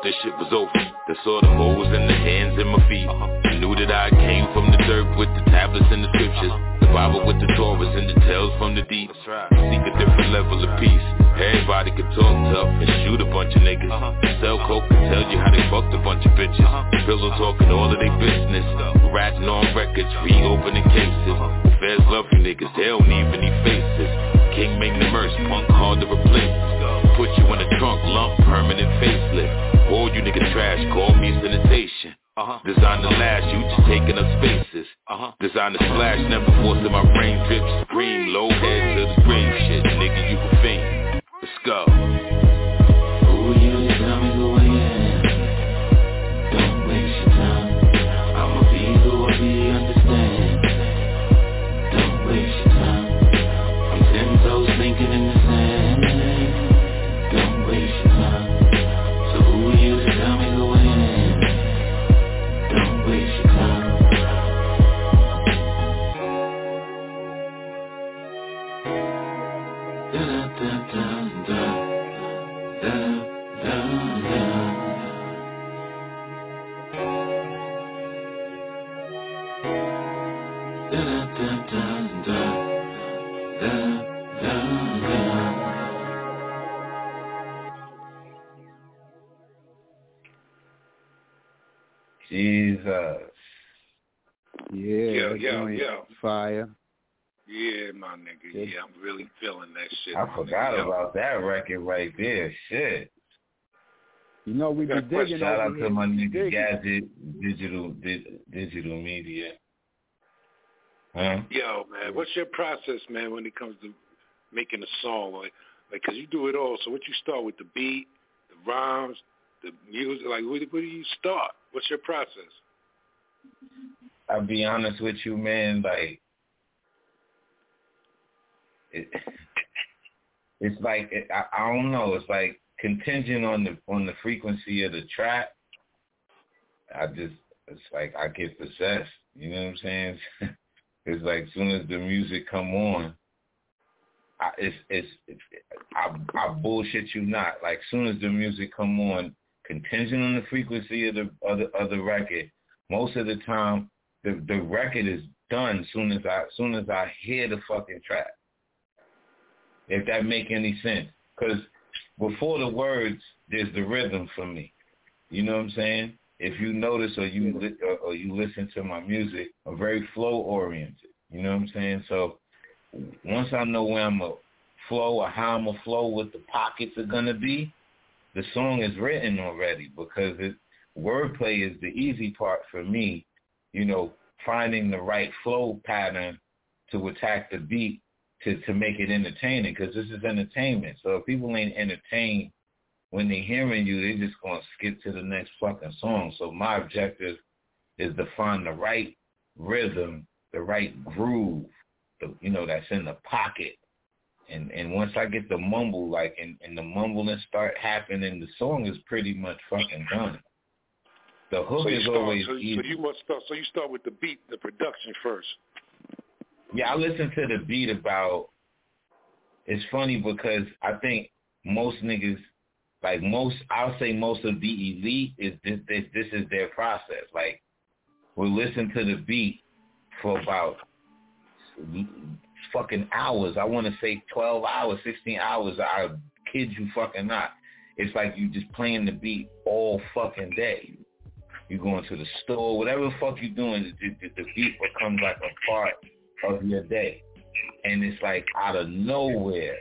thought this shit was over. They saw the holes in the hands and my feet. Uh-huh. I knew that I came from the dirt with the tablets and the scriptures. Uh-huh. The Bible with the Taurus and the tales from the deep. Seek a different level of peace. Everybody can talk tough and shoot a bunch of niggas. Uh-huh. Sell coke and tell you how they fucked a bunch of bitches. Pillow talking all of their business. Ratting on records, reopening cases. Feds love you niggas, they don't even need faces. King make the merch, punk hard to replace. Put you in a trunk lump, permanent facelift. All you niggas trash, call me sanitation. Uh-huh. Design to last, you just taking up spaces. Uh-huh. Design to splash, never forcing my brain drip scream, Low head to the grave shit, nigga, you can fiend. Let's go. Jesus. Yeah, Yeah, that yeah, yeah. Fire. Yeah, my nigga. Yeah, I'm really feeling that shit. I forgot nigga. About that record right there. Shit. You know we be Got digging Shout out here. to my nigga digging. Gadget Digital di- Digital Media. Huh? Yo, man, what's your process, man, when it comes to making a song? Like, like, cause you do it all. So, what you start with the beat, the rhymes, the music? Like, where, where do you start? What's your process? I'll be honest with you, man. Like, it, [LAUGHS] it's like it, I, I don't know. It's like contingent on the on the frequency of the track. I just it's like I get possessed. You know what I'm saying? [LAUGHS] it's like soon as the music come on, I, it's it's, it's I, I bullshit you not. Like soon as the music come on, contingent on the frequency of the of the, of the record. Most of the time, the the record is done soon as I soon as I hear the fucking track. If that make any sense, because before the words, there's the rhythm for me. You know what I'm saying? If you notice or you li- or, you listen to my music, I'm very flow oriented. You know what I'm saying? So once I know where I'm a flow or how I'm a flow, what the pockets are gonna be, the song is written already because it wordplay is the easy part for me. You know, finding the right flow pattern to attack the beat to to make it entertaining because this is entertainment. So if people ain't entertained when they're hearing you, they're just gonna skip to the next fucking song. So my objective is to find the right rhythm, the right groove, the, you know, that's in the pocket. And and once I get the mumble, like and, and the mumbling start happening, the song is pretty much fucking done. The hook so is start, always so, easy. so you must start. So you start with the beat, the production first. Yeah, I listen to the beat about. It's funny because I think most niggas, like most, I'll say most of the elite is this. This, this is their process. Like, we'll listen to the beat for about fucking hours. I want to say twelve hours, sixteen hours. I kid you fucking not. It's like you just playing the beat all fucking day. You going to the store, whatever the fuck you're doing, the beat becomes like a part of your day. And it's like out of nowhere,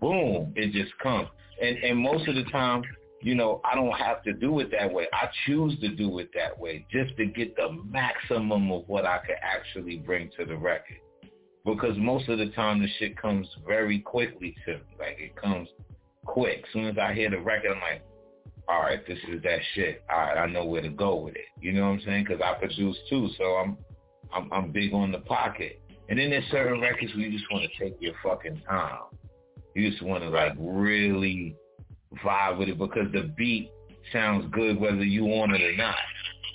boom, it just comes. And and most of the time, you know, I don't have to do it that way. I choose to do it that way just to get the maximum of what I could actually bring to the record. Because most of the time the shit comes very quickly to me. Like it comes quick. As soon as I hear the record, I'm like, all right, this is that shit. All right, I know where to go with it. You know what I'm saying? Because I produce too, so I'm I'm I'm big on the pocket. And then there's certain records where you just want to take your fucking time. You just want to like really vibe with it because the beat sounds good whether you want it or not.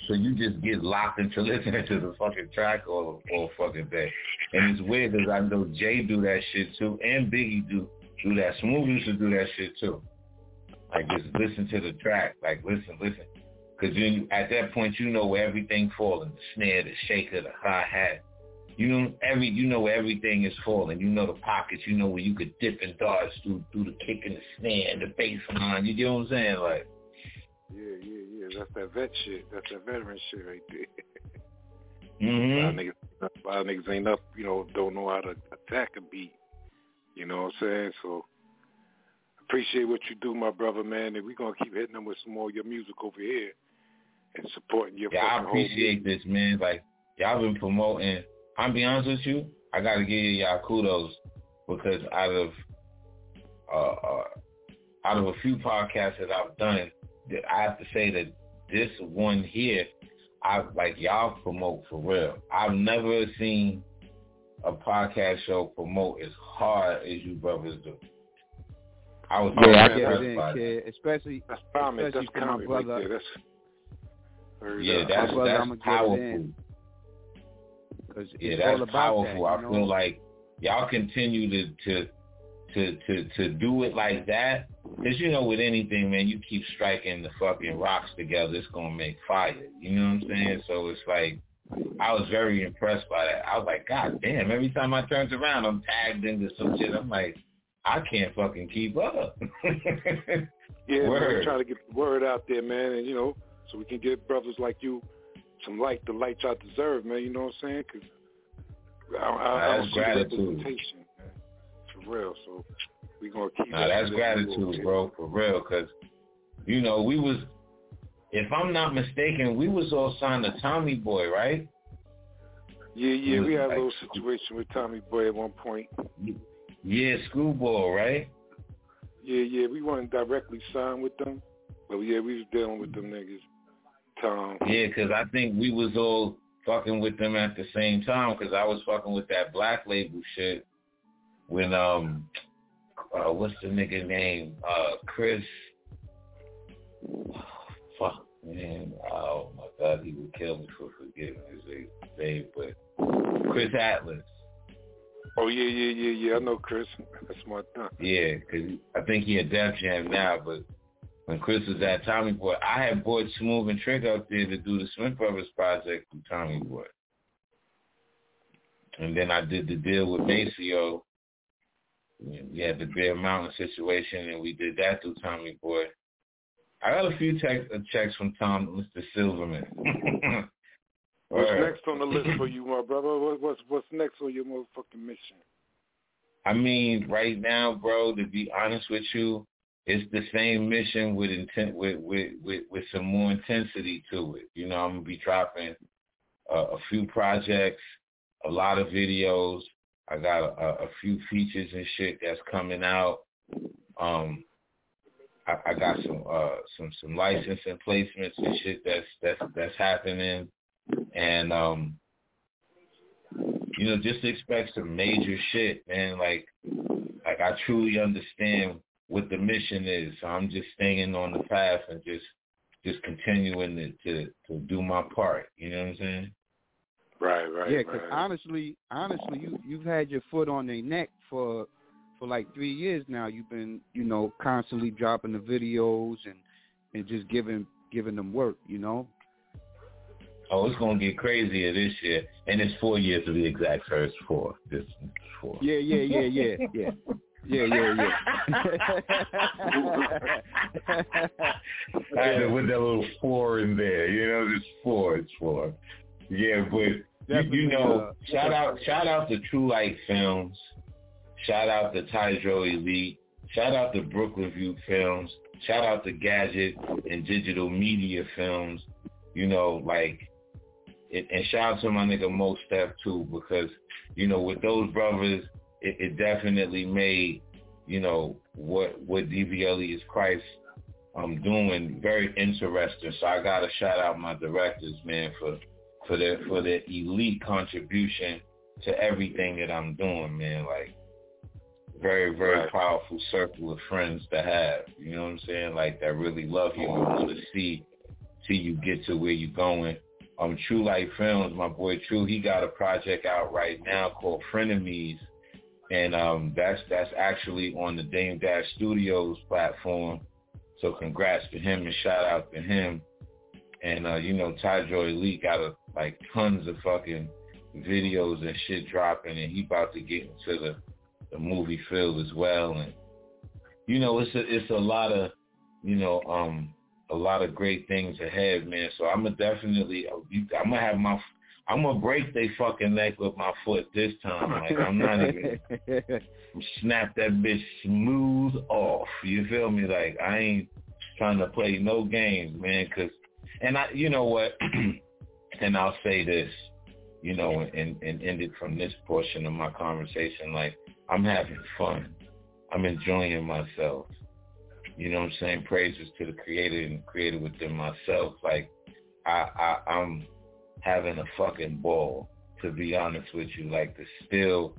So you just get locked into [LAUGHS] listening to the fucking track all all fucking day. And it's weird because I know Jay do that shit too, and Biggie do do that. Smoothe used to do that shit too. Like just listen to the track, like listen, listen. Because then at that point you know where everything falling, the snare, the shaker, the hi hat. You know every you know where everything is falling. You know the pockets. You know where you could dip and dodge through through the kick and the snare and the bass line. You know what I'm saying? Like Yeah, yeah, yeah. That's that vet shit. That's that veteran shit right there. [LAUGHS] Mm-hmm. A lot of niggas, a lot of niggas ain't up, you know, don't know how to attack a beat. You know what I'm saying? So appreciate what you do, my brother, man, and we're gonna keep hitting them with some more of your music over here and supporting your Yeah, I appreciate this, man. Like y'all been promoting. I'm be honest with you. I gotta give you y'all kudos because out of uh, uh out of a few podcasts that I've done, that I have to say that this one here, I like y'all promote for real. I've never seen a podcast show promote as hard as you brothers do. I was Yeah, I very get impressed it, by that. kid. Especially, That's especially That's for my comment right brother. there. Yeah, that's My brother, that's I'ma get it powerful. in. Cause Yeah, that's all about powerful. that, I know? feel like y'all continue to to to to to do it like that. Cause you know, with anything, man, you keep striking the fucking rocks together, it's gonna make fire. You know what I'm saying? So it's like I was very impressed by that. I was like, God damn! Every time I turned around, I'm tagged into some shit. I'm like, I can't fucking keep up. [LAUGHS] Yeah, man, Word. trying to get the word out there, man, and you know, so we can get brothers like you some light, the light y'all deserve, man. You know what I'm saying? Because I, I, I that's gratitude. man, for real. So we gonna keep. Nah, that's gratitude, bro, for real. Cause you know we was, if I'm not mistaken, we was all signed to Tommy Boy, right? Yeah, yeah, we had a little situation with Tommy Boy at one point. Yeah, Screwball, right? Yeah, yeah, we weren't directly signed with them, but yeah, we was dealing with them niggas. Tom. Yeah, because I think we was all fucking with them at the same time because I was fucking with that black label shit when um uh what's the nigga name uh Chris [SIGHS] fuck man oh my god he would kill me for forgetting his name but Chris Atlas Oh yeah, yeah, yeah, yeah. I know Chris. That's my thing. yeah 'cause I think he a Def Jam now but when Chris was at Tommy Boy I had brought Smoothe and Trick out there to do the Smith Brothers project with Tommy Boy and then I did the deal with Maceo. We had the Bear Mountain situation, and we did that through Tommy Boy. I got a few tex- uh, checks from Tom, Mr. Silverman. [LAUGHS] What's Word. next on the list for you, my brother? What, what's what's next on your motherfucking mission? I mean, right now, bro, to be honest with you, it's the same mission with intent, with with with, with some more intensity to it. You know, I'm gonna be dropping uh, a few projects, a lot of videos. I got a, a few features and shit that's coming out. Um, I, I got some uh some some licensing placements and shit that's that's that's happening, and um, you know, just expect some major shit, man. Like, like I truly understand what the mission is. So I'm just staying on the path and just just continuing to to, to do my part. You know what I'm saying? Right, right, yeah, because right. honestly, honestly, you you've had your foot on their neck for for like three years now. You've been, you know, constantly dropping the videos and and just giving giving them work. You know. Oh, it's gonna get crazier this year, and it's four years to be exact. So it's four. This four. Yeah, yeah, yeah, yeah, yeah. Yeah, yeah, yeah. [LAUGHS] I had to put that little four in there. You know, it's four. It's four. Yeah, but you, you know, uh, shout out, shout out to True Light Films. Shout out to Tydro Elite. Shout out to Brooklyn View Films. Shout out to Gadget and Digital Media Films. You know, like, it, and shout out to my nigga Mo Step too, because you know, with those brothers, it, it definitely made you know what what DV Alias Khryst um doing very interesting. So I gotta shout out my directors, man, for for their for their elite contribution to everything that I'm doing, man. Like very, very Right. powerful circle of friends to have. You know what I'm saying? Like that really love you and want to see see you get to where you're going. Um, True Light Films, my boy True, he got a project out right now called Frenemies, and um, that's that's actually on the Dame Dash Studios platform. So congrats to him and shout out to him. And uh, you know, Tydro Lee got a, like tons of fucking videos and shit dropping, and he about to get into the the movie field as well. And you know, it's a it's a lot of you know um a lot of great things ahead, man. So I'm gonna definitely uh, I'm gonna have my I'm gonna break they fucking neck with my foot this time. Like I'm not even [LAUGHS] snap that bitch smooth off. You feel me? Like I ain't trying to play no games, man. Cause and I, you know what? [CLEARS THROAT] and I'll say this, you know, and and end it from this portion of my conversation. Like I'm having fun. I'm enjoying myself. You know what I'm saying? Praises to the creator and creator within myself. Like I, I I'm having a fucking ball, to be honest with you. Like to still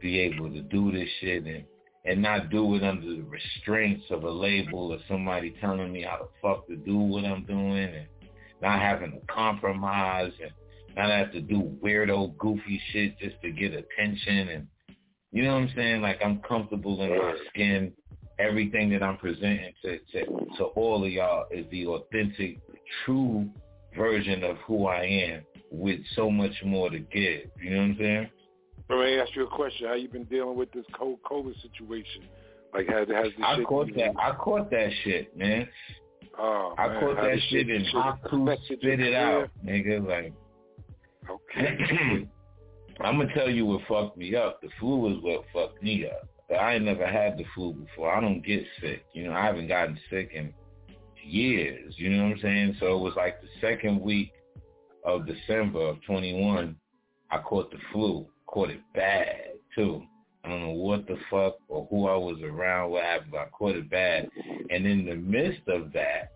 be able to do this shit and and not do it under the restraints of a label or somebody telling me how the fuck to do what I'm doing and not having to compromise and not have to do weirdo, goofy shit just to get attention and you know what I'm saying? Like I'm comfortable in my skin. Everything that I'm presenting to, to to all of y'all is the authentic, true version of who I am with so much more to give. You know what I'm saying? Let me ask you a question. How you been dealing with this cold COVID situation? Like, has has the I shit caught that. I caught that shit, man. Oh, I man. caught that the shit and shit Haku spit it out, nigga. Like, okay. [CLEARS THROAT] I'm gonna tell you what fucked me up. The flu is what fucked me up. But I ain't never had the flu before. I don't get sick. You know, I haven't gotten sick in years. You know what I'm saying? So it was like the second week of December of 21, I caught the flu. Caught it bad too. I don't know what the fuck or who I was around, what happened, but I caught it bad. And in the midst of that,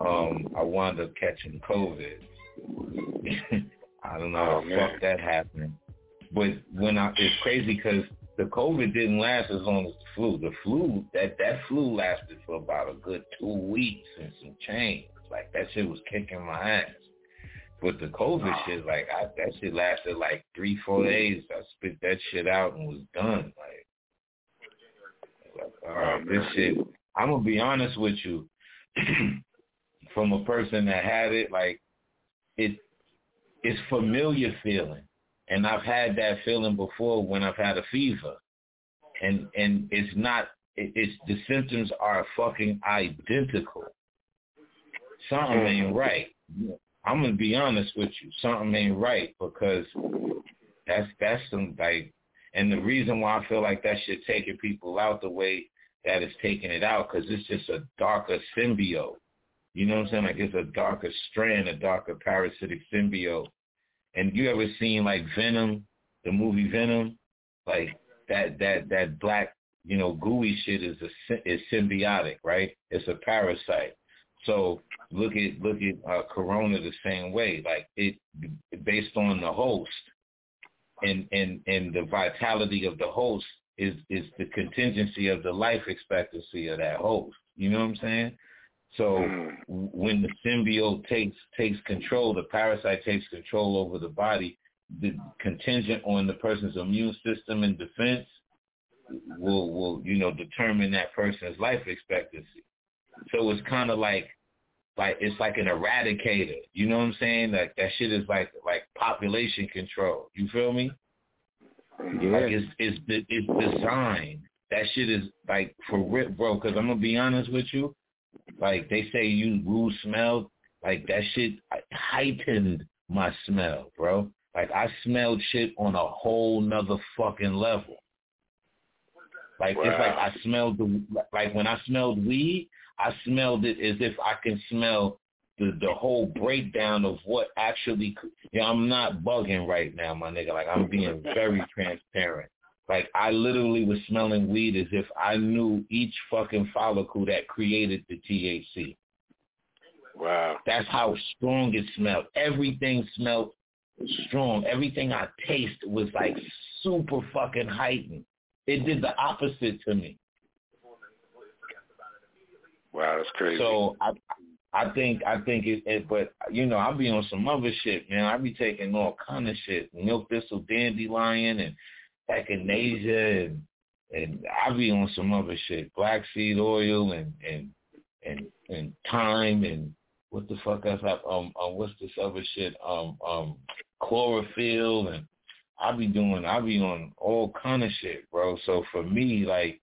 um, I wound up catching COVID. [LAUGHS] I don't know Oh, how the fuck that happened. But when I, it's crazy because the COVID didn't last as long as the flu. The flu, that, that flu lasted for about a good two weeks and some change. Like that shit was kicking my ass. But the COVID shit, like I, that shit lasted like three, four days. I spit that shit out and was done. Like, like all right, this shit. I'm gonna be honest with you. [CLEARS THROAT] From a person that had it, like it, it's familiar feeling, and I've had that feeling before when I've had a fever, and and it's not. It's the symptoms are fucking identical. Something ain't mm-hmm. right. I'm gonna be honest with you. Something ain't right because that's that's some like, and the reason why I feel like that shit taking people out the way that it's taking it out because it's just a darker symbiote. You know what I'm saying? Like it's a darker strand, a darker parasitic symbiote. And you ever seen like Venom, the movie Venom? Like that that that black, you know, gooey shit is a is symbiotic, right? It's a parasite. So look at look at uh, Corona the same way. Like it based on the host and and and the vitality of the host is is the contingency of the life expectancy of that host. You know what I'm saying? So mm-hmm. when the symbiote takes takes control, the parasite takes control over the body, the contingent on the person's immune system and defense will will you know determine that person's life expectancy. So it's kind of like like it's like an eradicator. You know what I'm saying? Like that shit is like like population control. You feel me? Yeah. Like it's it's it's designed. That shit is like for real, bro. Because I'm gonna be honest with you. Like they say, you lose smell. Like that shit heightened my smell, bro. Like I smelled shit on a whole nother fucking level. Like it's like I smelled the like when I smelled weed, I smelled it as if I can smell the the whole breakdown of what actually. could- You know, I'm not bugging right now, my nigga. Like I'm being very [LAUGHS] transparent. Like I literally was smelling weed as if I knew each fucking follicle that created the THC. Wow. That's how strong it smelled. Everything smelled strong. Everything I taste was like super fucking heightened. It did the opposite to me. Wow, that's crazy. So I I think I think it, it but you know, I be on some other shit, man. I be taking all kind of shit. Milk thistle dandelion and echinacea and and I be on some other shit. Black seed oil and and and and thyme and what the fuck else I um, um what's this other shit? Um um chlorophyll and I be doing I be on all kind of shit, bro. So for me, like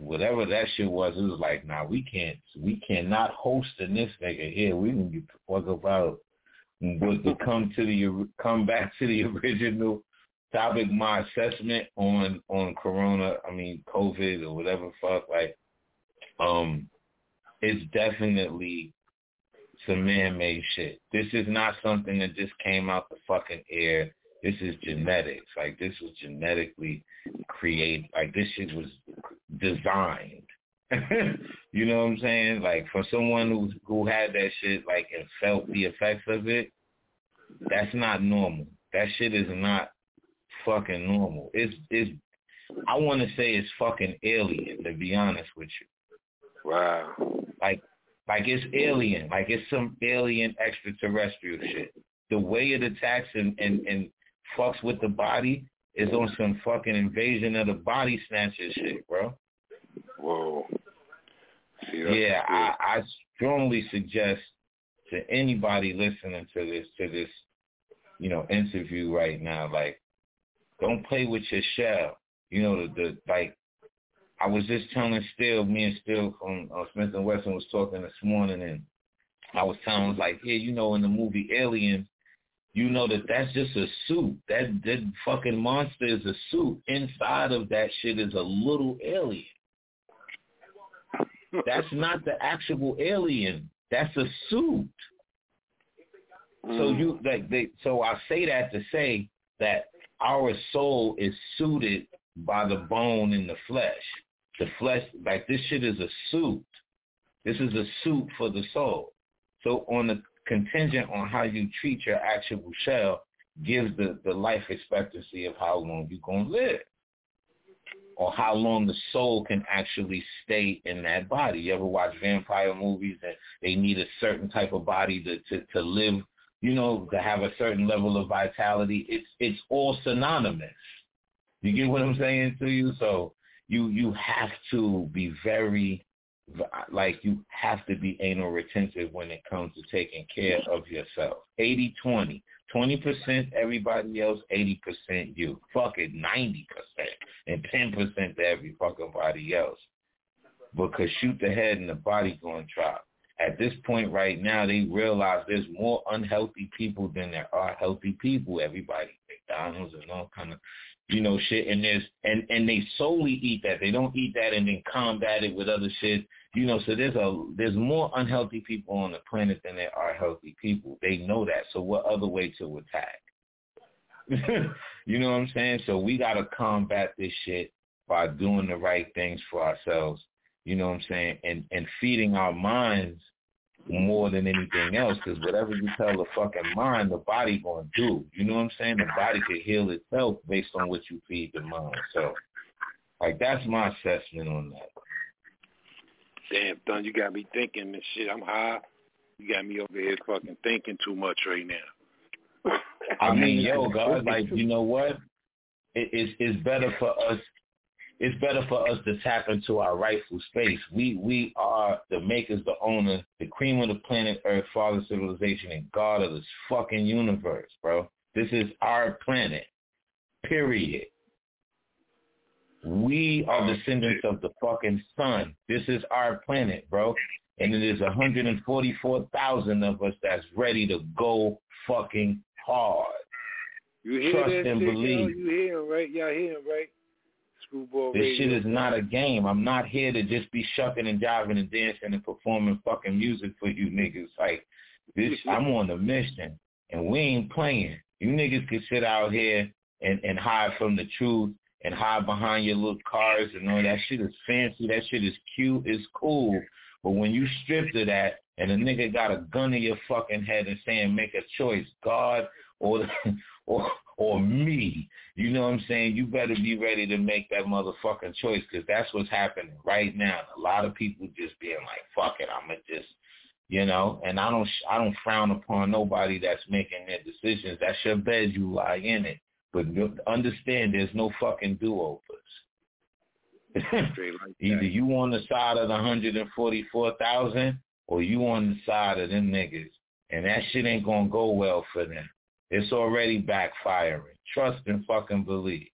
whatever that shit was, it was like, nah, we can't, we cannot host in this nigga here. We can get the fuck about But to come to the come back to the [LAUGHS] original topic, my assessment on on Corona, I mean COVID or whatever fuck, like, um, it's definitely some man-made shit. This is not something that just came out the fucking air. This is genetics. Like this was genetically created. Like this shit was designed. [LAUGHS] you know what I'm saying? Like for someone who who had that shit like and felt the effects of it, that's not normal. That shit is not fucking normal. It's it's I want to say it's fucking alien to be honest with you. Wow. Like like it's alien. Like it's some alien extraterrestrial shit. The way it attacks and and and fucks with the body is on some fucking invasion of the body snatcher shit, bro. Whoa. See, yeah, I, I strongly suggest to anybody listening to this to this, you know, interview right now, like, don't play with your shell. You know, the, the like, I was just telling Still, me and Still from uh, Smith and Wesson was talking this morning, and I was telling him like, yeah, you know, in the movie Alien, you know that that's just a suit. That that fucking monster is a suit. Inside of that shit is a little alien. That's [LAUGHS] not the actual alien. That's a suit. So you like they so I say that to say that our soul is suited by the bone and the flesh. The flesh like this shit is a suit. This is a suit for the soul. So on the contingent on how you treat your actual shell gives the, the life expectancy of how long you're gonna live or how long the soul can actually stay in that body. You ever watch vampire movies and they need a certain type of body to, to, to live, you know, to have a certain level of vitality? It's it's all synonymous. You get what I'm saying to you? So you you have to be very like you have to be anal retentive when it comes to taking care of yourself. 80-20. 20% everybody else, 80% you. Fuck it, 90% and 10% to every fucking body else. Because shoot the head and the body going to drop. At this point right now, they realize there's more unhealthy people than there are healthy people. Everybody, McDonald's and all kind of, you know, shit. And there's and and they solely eat that. They don't eat that and then combat it with other shit. You know, so there's a there's more unhealthy people on the planet than there are healthy people. They know that. So what other way to attack? [LAUGHS] you know what I'm saying? So we got to combat this shit by doing the right things for ourselves. You know what I'm saying? And and feeding our minds more than anything else because whatever you tell the fucking mind, the body going to do. You know what I'm saying? The body can heal itself based on what you feed the mind. So, like, that's my assessment on that. Damn, Thun, you got me thinking and shit. I'm high. You got me over here fucking thinking too much right now. I mean, [LAUGHS] yo, God, like, you know what? It, it's, it's better for us it's better for us to tap into our rightful space. We we are the makers, the owner, the cream of the planet Earth, father civilization, and God of this fucking universe, bro. This is our planet. Period. We are descendants of the fucking sun. This is our planet, bro. And it is 144,000 of us that's ready to go fucking hard. You hear Trust that and shit, believe. Yo? You hear him, right? Y'all hear him, right? Screwball This Radio. shit is not a game. I'm not here to just be shucking and jiving and dancing and performing fucking music for you niggas. Like this, mm-hmm. I'm on a mission, and we ain't playing. You niggas can sit out here and and hide from the truth and hide behind your little cars and all that shit is fancy. That shit is cute. It's cool. But when you stripped of that and a nigga got a gun in your fucking head and saying make a choice, God or [LAUGHS] or or me, you know what I'm saying? You better be ready to make that motherfucking choice because that's what's happening right now. A lot of people just being like, "Fuck it, I'ma just," you know. And I don't I don't frown upon nobody that's making their decisions. That's your bed, you lie in it. But understand, there's no fucking do-overs. Like [LAUGHS] Either you on the side of the 144,000 or you on the side of them niggas. And that shit ain't going to go well for them. It's already backfiring. Trust and fucking believe.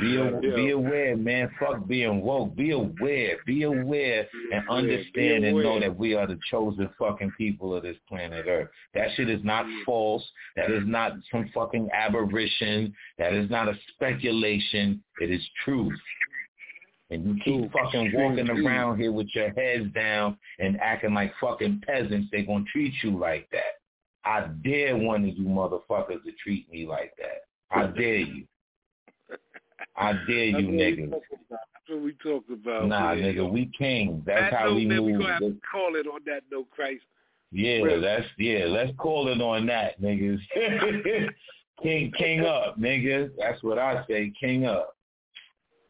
Be [LAUGHS] a, be aware, man. Fuck being woke. Be aware. Be aware and understand and know that we are the chosen fucking people of this planet Earth. That shit is not false. That is not some fucking aberration. That is not a speculation. It is truth. And you keep fucking walking around here with your heads down and acting like fucking peasants, they gonna treat you like that. I dare one of you motherfuckers to treat me like that. I dare you. I dare you, niggas. That's what we talked about. Nah, man. nigga, we king. That's That how note, we man, We move. gonna have to call it on that note, Khryst. Yeah, Real. that's yeah. Let's call it on that, niggas. [LAUGHS] king, king up, niggas. That's what I say. King up.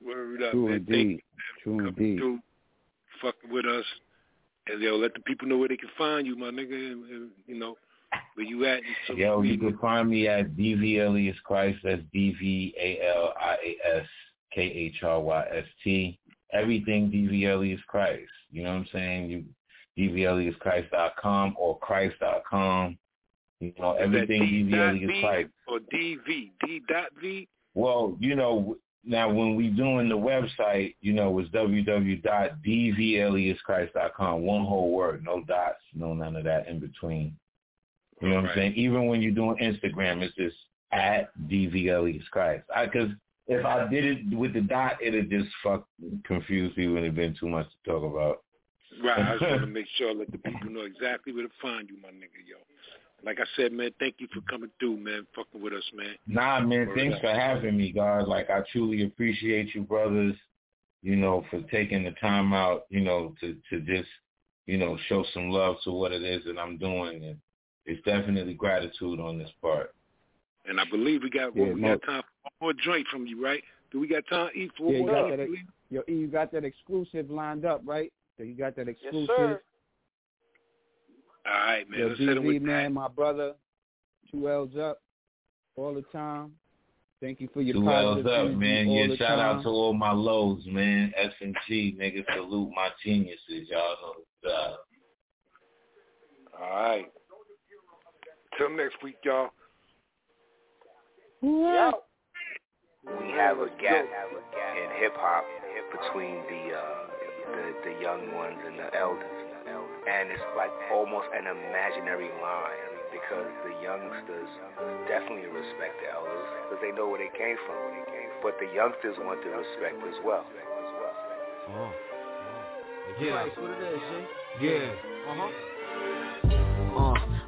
Word up, True man. Thank indeed. True indeed. you for fucking with us. And yo, let the people know where they can find you, my nigga. And, and, you know where you at. Yo, you can find me at DV Alias Khryst. That's D V A L I A S K H R Y S T. Everything DV Alias Khryst. You know what I'm saying? You DVAliasKhryst.com or Khryst.com. You know, Is everything DV Alias Khryst. or DV. D dot V. Well, you know, now when we doing the website, you know, it's www.dvaliaskhryst.com. One whole word, no dots, no none of that in between. You know what I'm saying? Even when you're doing Instagram, it's just at dvaliaskhryst. I because if I did it with the dot, it'd just fuck confuse people and it'd been too much to talk about. Right. I just want to [LAUGHS] make sure let the people know exactly where to find you, my nigga, yo. Like I said, man, thank you for coming through, man, fucking with us, man. Nah, man, Word thanks up. for having me, guys. Like, I truly appreciate you, brothers, you know, for taking the time out, you know, to, to just, you know, show some love to what it is that I'm doing. And it's definitely gratitude on this part. And I believe we got Yeah, well, we Mo- got time for one more joint from you, right? Do we got time eat for Yeah, one you more got joint? that. Yo, E, you got that exclusive lined up, right? So you got that exclusive. Yes, sir. All right, man. Yo, Let's hit him DV, with man, my brother, two L's up all the time. Thank you for your Two positive L's up, man. Yeah, shout time. out to all my lows, man. S and G, nigga, salute my geniuses. Y'all know the job. All right. Till next week, y'all. we have a gap in hip hop between the, uh, the the young ones and the elders, and it's like almost an imaginary line because the youngsters definitely respect the elders because they know where they came from, but the youngsters want the respect as well. Yeah. what it is, G? Yeah. Uh-huh.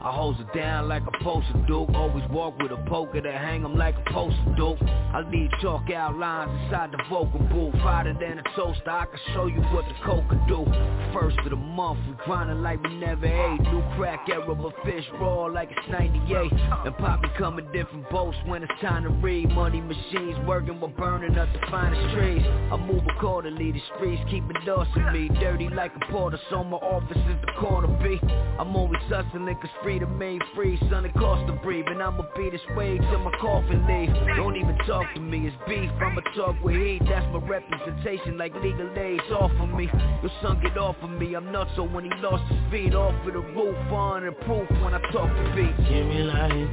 I holds it down like a poster duke. Always walk with a poker to hang 'em like a poster duke. I leave chalk outlines inside the vocal booth. Hotter than a toaster, I can show you what the coke can do. First of the month, we grinding like we never ate. New crack era, but fish raw like it's 98. And poppy come in different boats when it's time to read. Money machines working while burning up the finest trees. I move accordingly, the streets keep endorsing me. Dirty like a porter, so my office is the corner B. I'm always hustling cause freedom ain't free. Son, it costs to breathe, and I'ma be this way till my coffin leave. Don't even talk to me, it's beef. I'ma talk with heat, that's my representation like legal aid's off of me. Your son get off of me, I'm nuts, so when he lost his feet off of the roof, on the proof when I talk to beats. Give me life,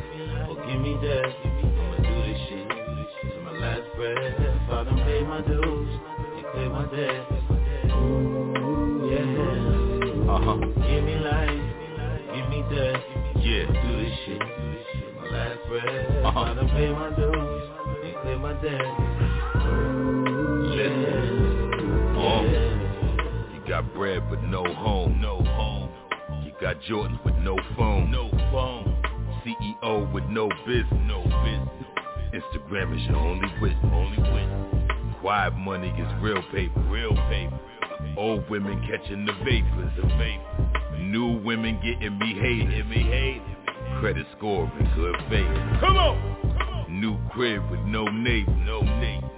or give me death. I'ma do this shit to my last breath. If I don't pay my dues and clear my debt. Ooh, yeah. Uh-huh. Give me life, give me death. Yeah. Do this shit my last breath. Uh-huh. I don't pay my dues and clear my debt. Yeah. Uh, you got bread but no home. No home. You got Jordans with no phone. No phone. CEO with no business. No business. Instagram is your only witness. Only witness. Quiet money is real paper. Real paper. Old women catching the vapors. The vapors. New women getting me hated. Me hated. Credit score in good faith. Come on. New crib with no neighbor. No neighbor.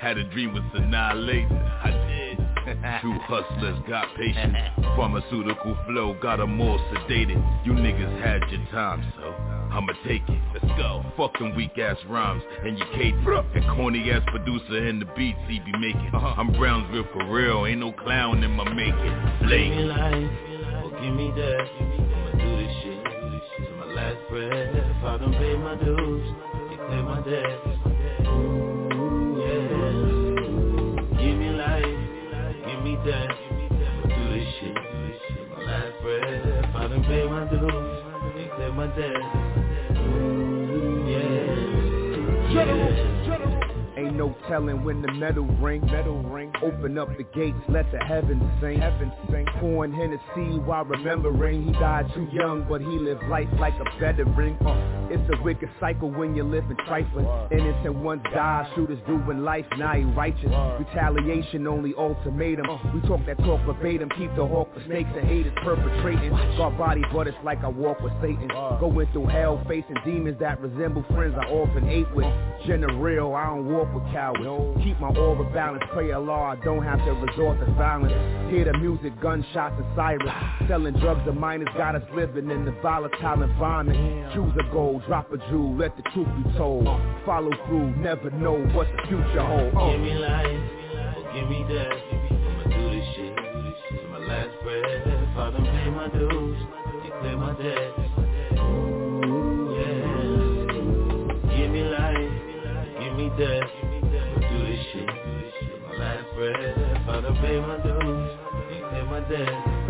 Had a dream was annihilating. I did. [LAUGHS] True hustlers got patience. Pharmaceutical flow got 'em more sedated. You niggas had your time, so I'ma take it. Let's go. Fucking weak ass rhymes and your cadence. And corny ass producer in the beats he be making. Uh-huh. I'm Brownsville for real, ain't no clown in my making. Late give me that. I'ma do this shit to my last breath. If I don't pay my dues, they clear my debt. Yeah. Give me life, give me that. I'ma do this shit to my last breath. If pay my dues, clear my debt. Yeah. yeah. No telling when the metal ring, metal ring. Open up the gates, let the heavens sing, heavens sing. Pouring Hennessy while remembering he died too young, but he lived life like a veteran. Uh, it's a wicked cycle when you're living trifling. Innocent ones die, shooters doing life, now he righteous. Retaliation only ultimatum. Uh, we talk that talk verbatim, keep the hawk for snakes and haters perpetrating. God body, but it's like I walk with Satan. Uh. Going through hell, facing demons that resemble friends I often ate with. Uh. General, I don't walk with cowards. Keep my aura balanced, pray Allah, I don't have to resort to violence. Hear the music, gunshots and sirens. Selling drugs to minors got us living in the volatile environment. Choose a goal, drop a jewel, let the truth be told. Follow through, never know what the future holds. Give me life, or give me death. I'ma do this shit to my last breath. Done pay my dues clear my debt. Yeah. Give me life, give me death. Breath. I done pay my dues and clear my debt.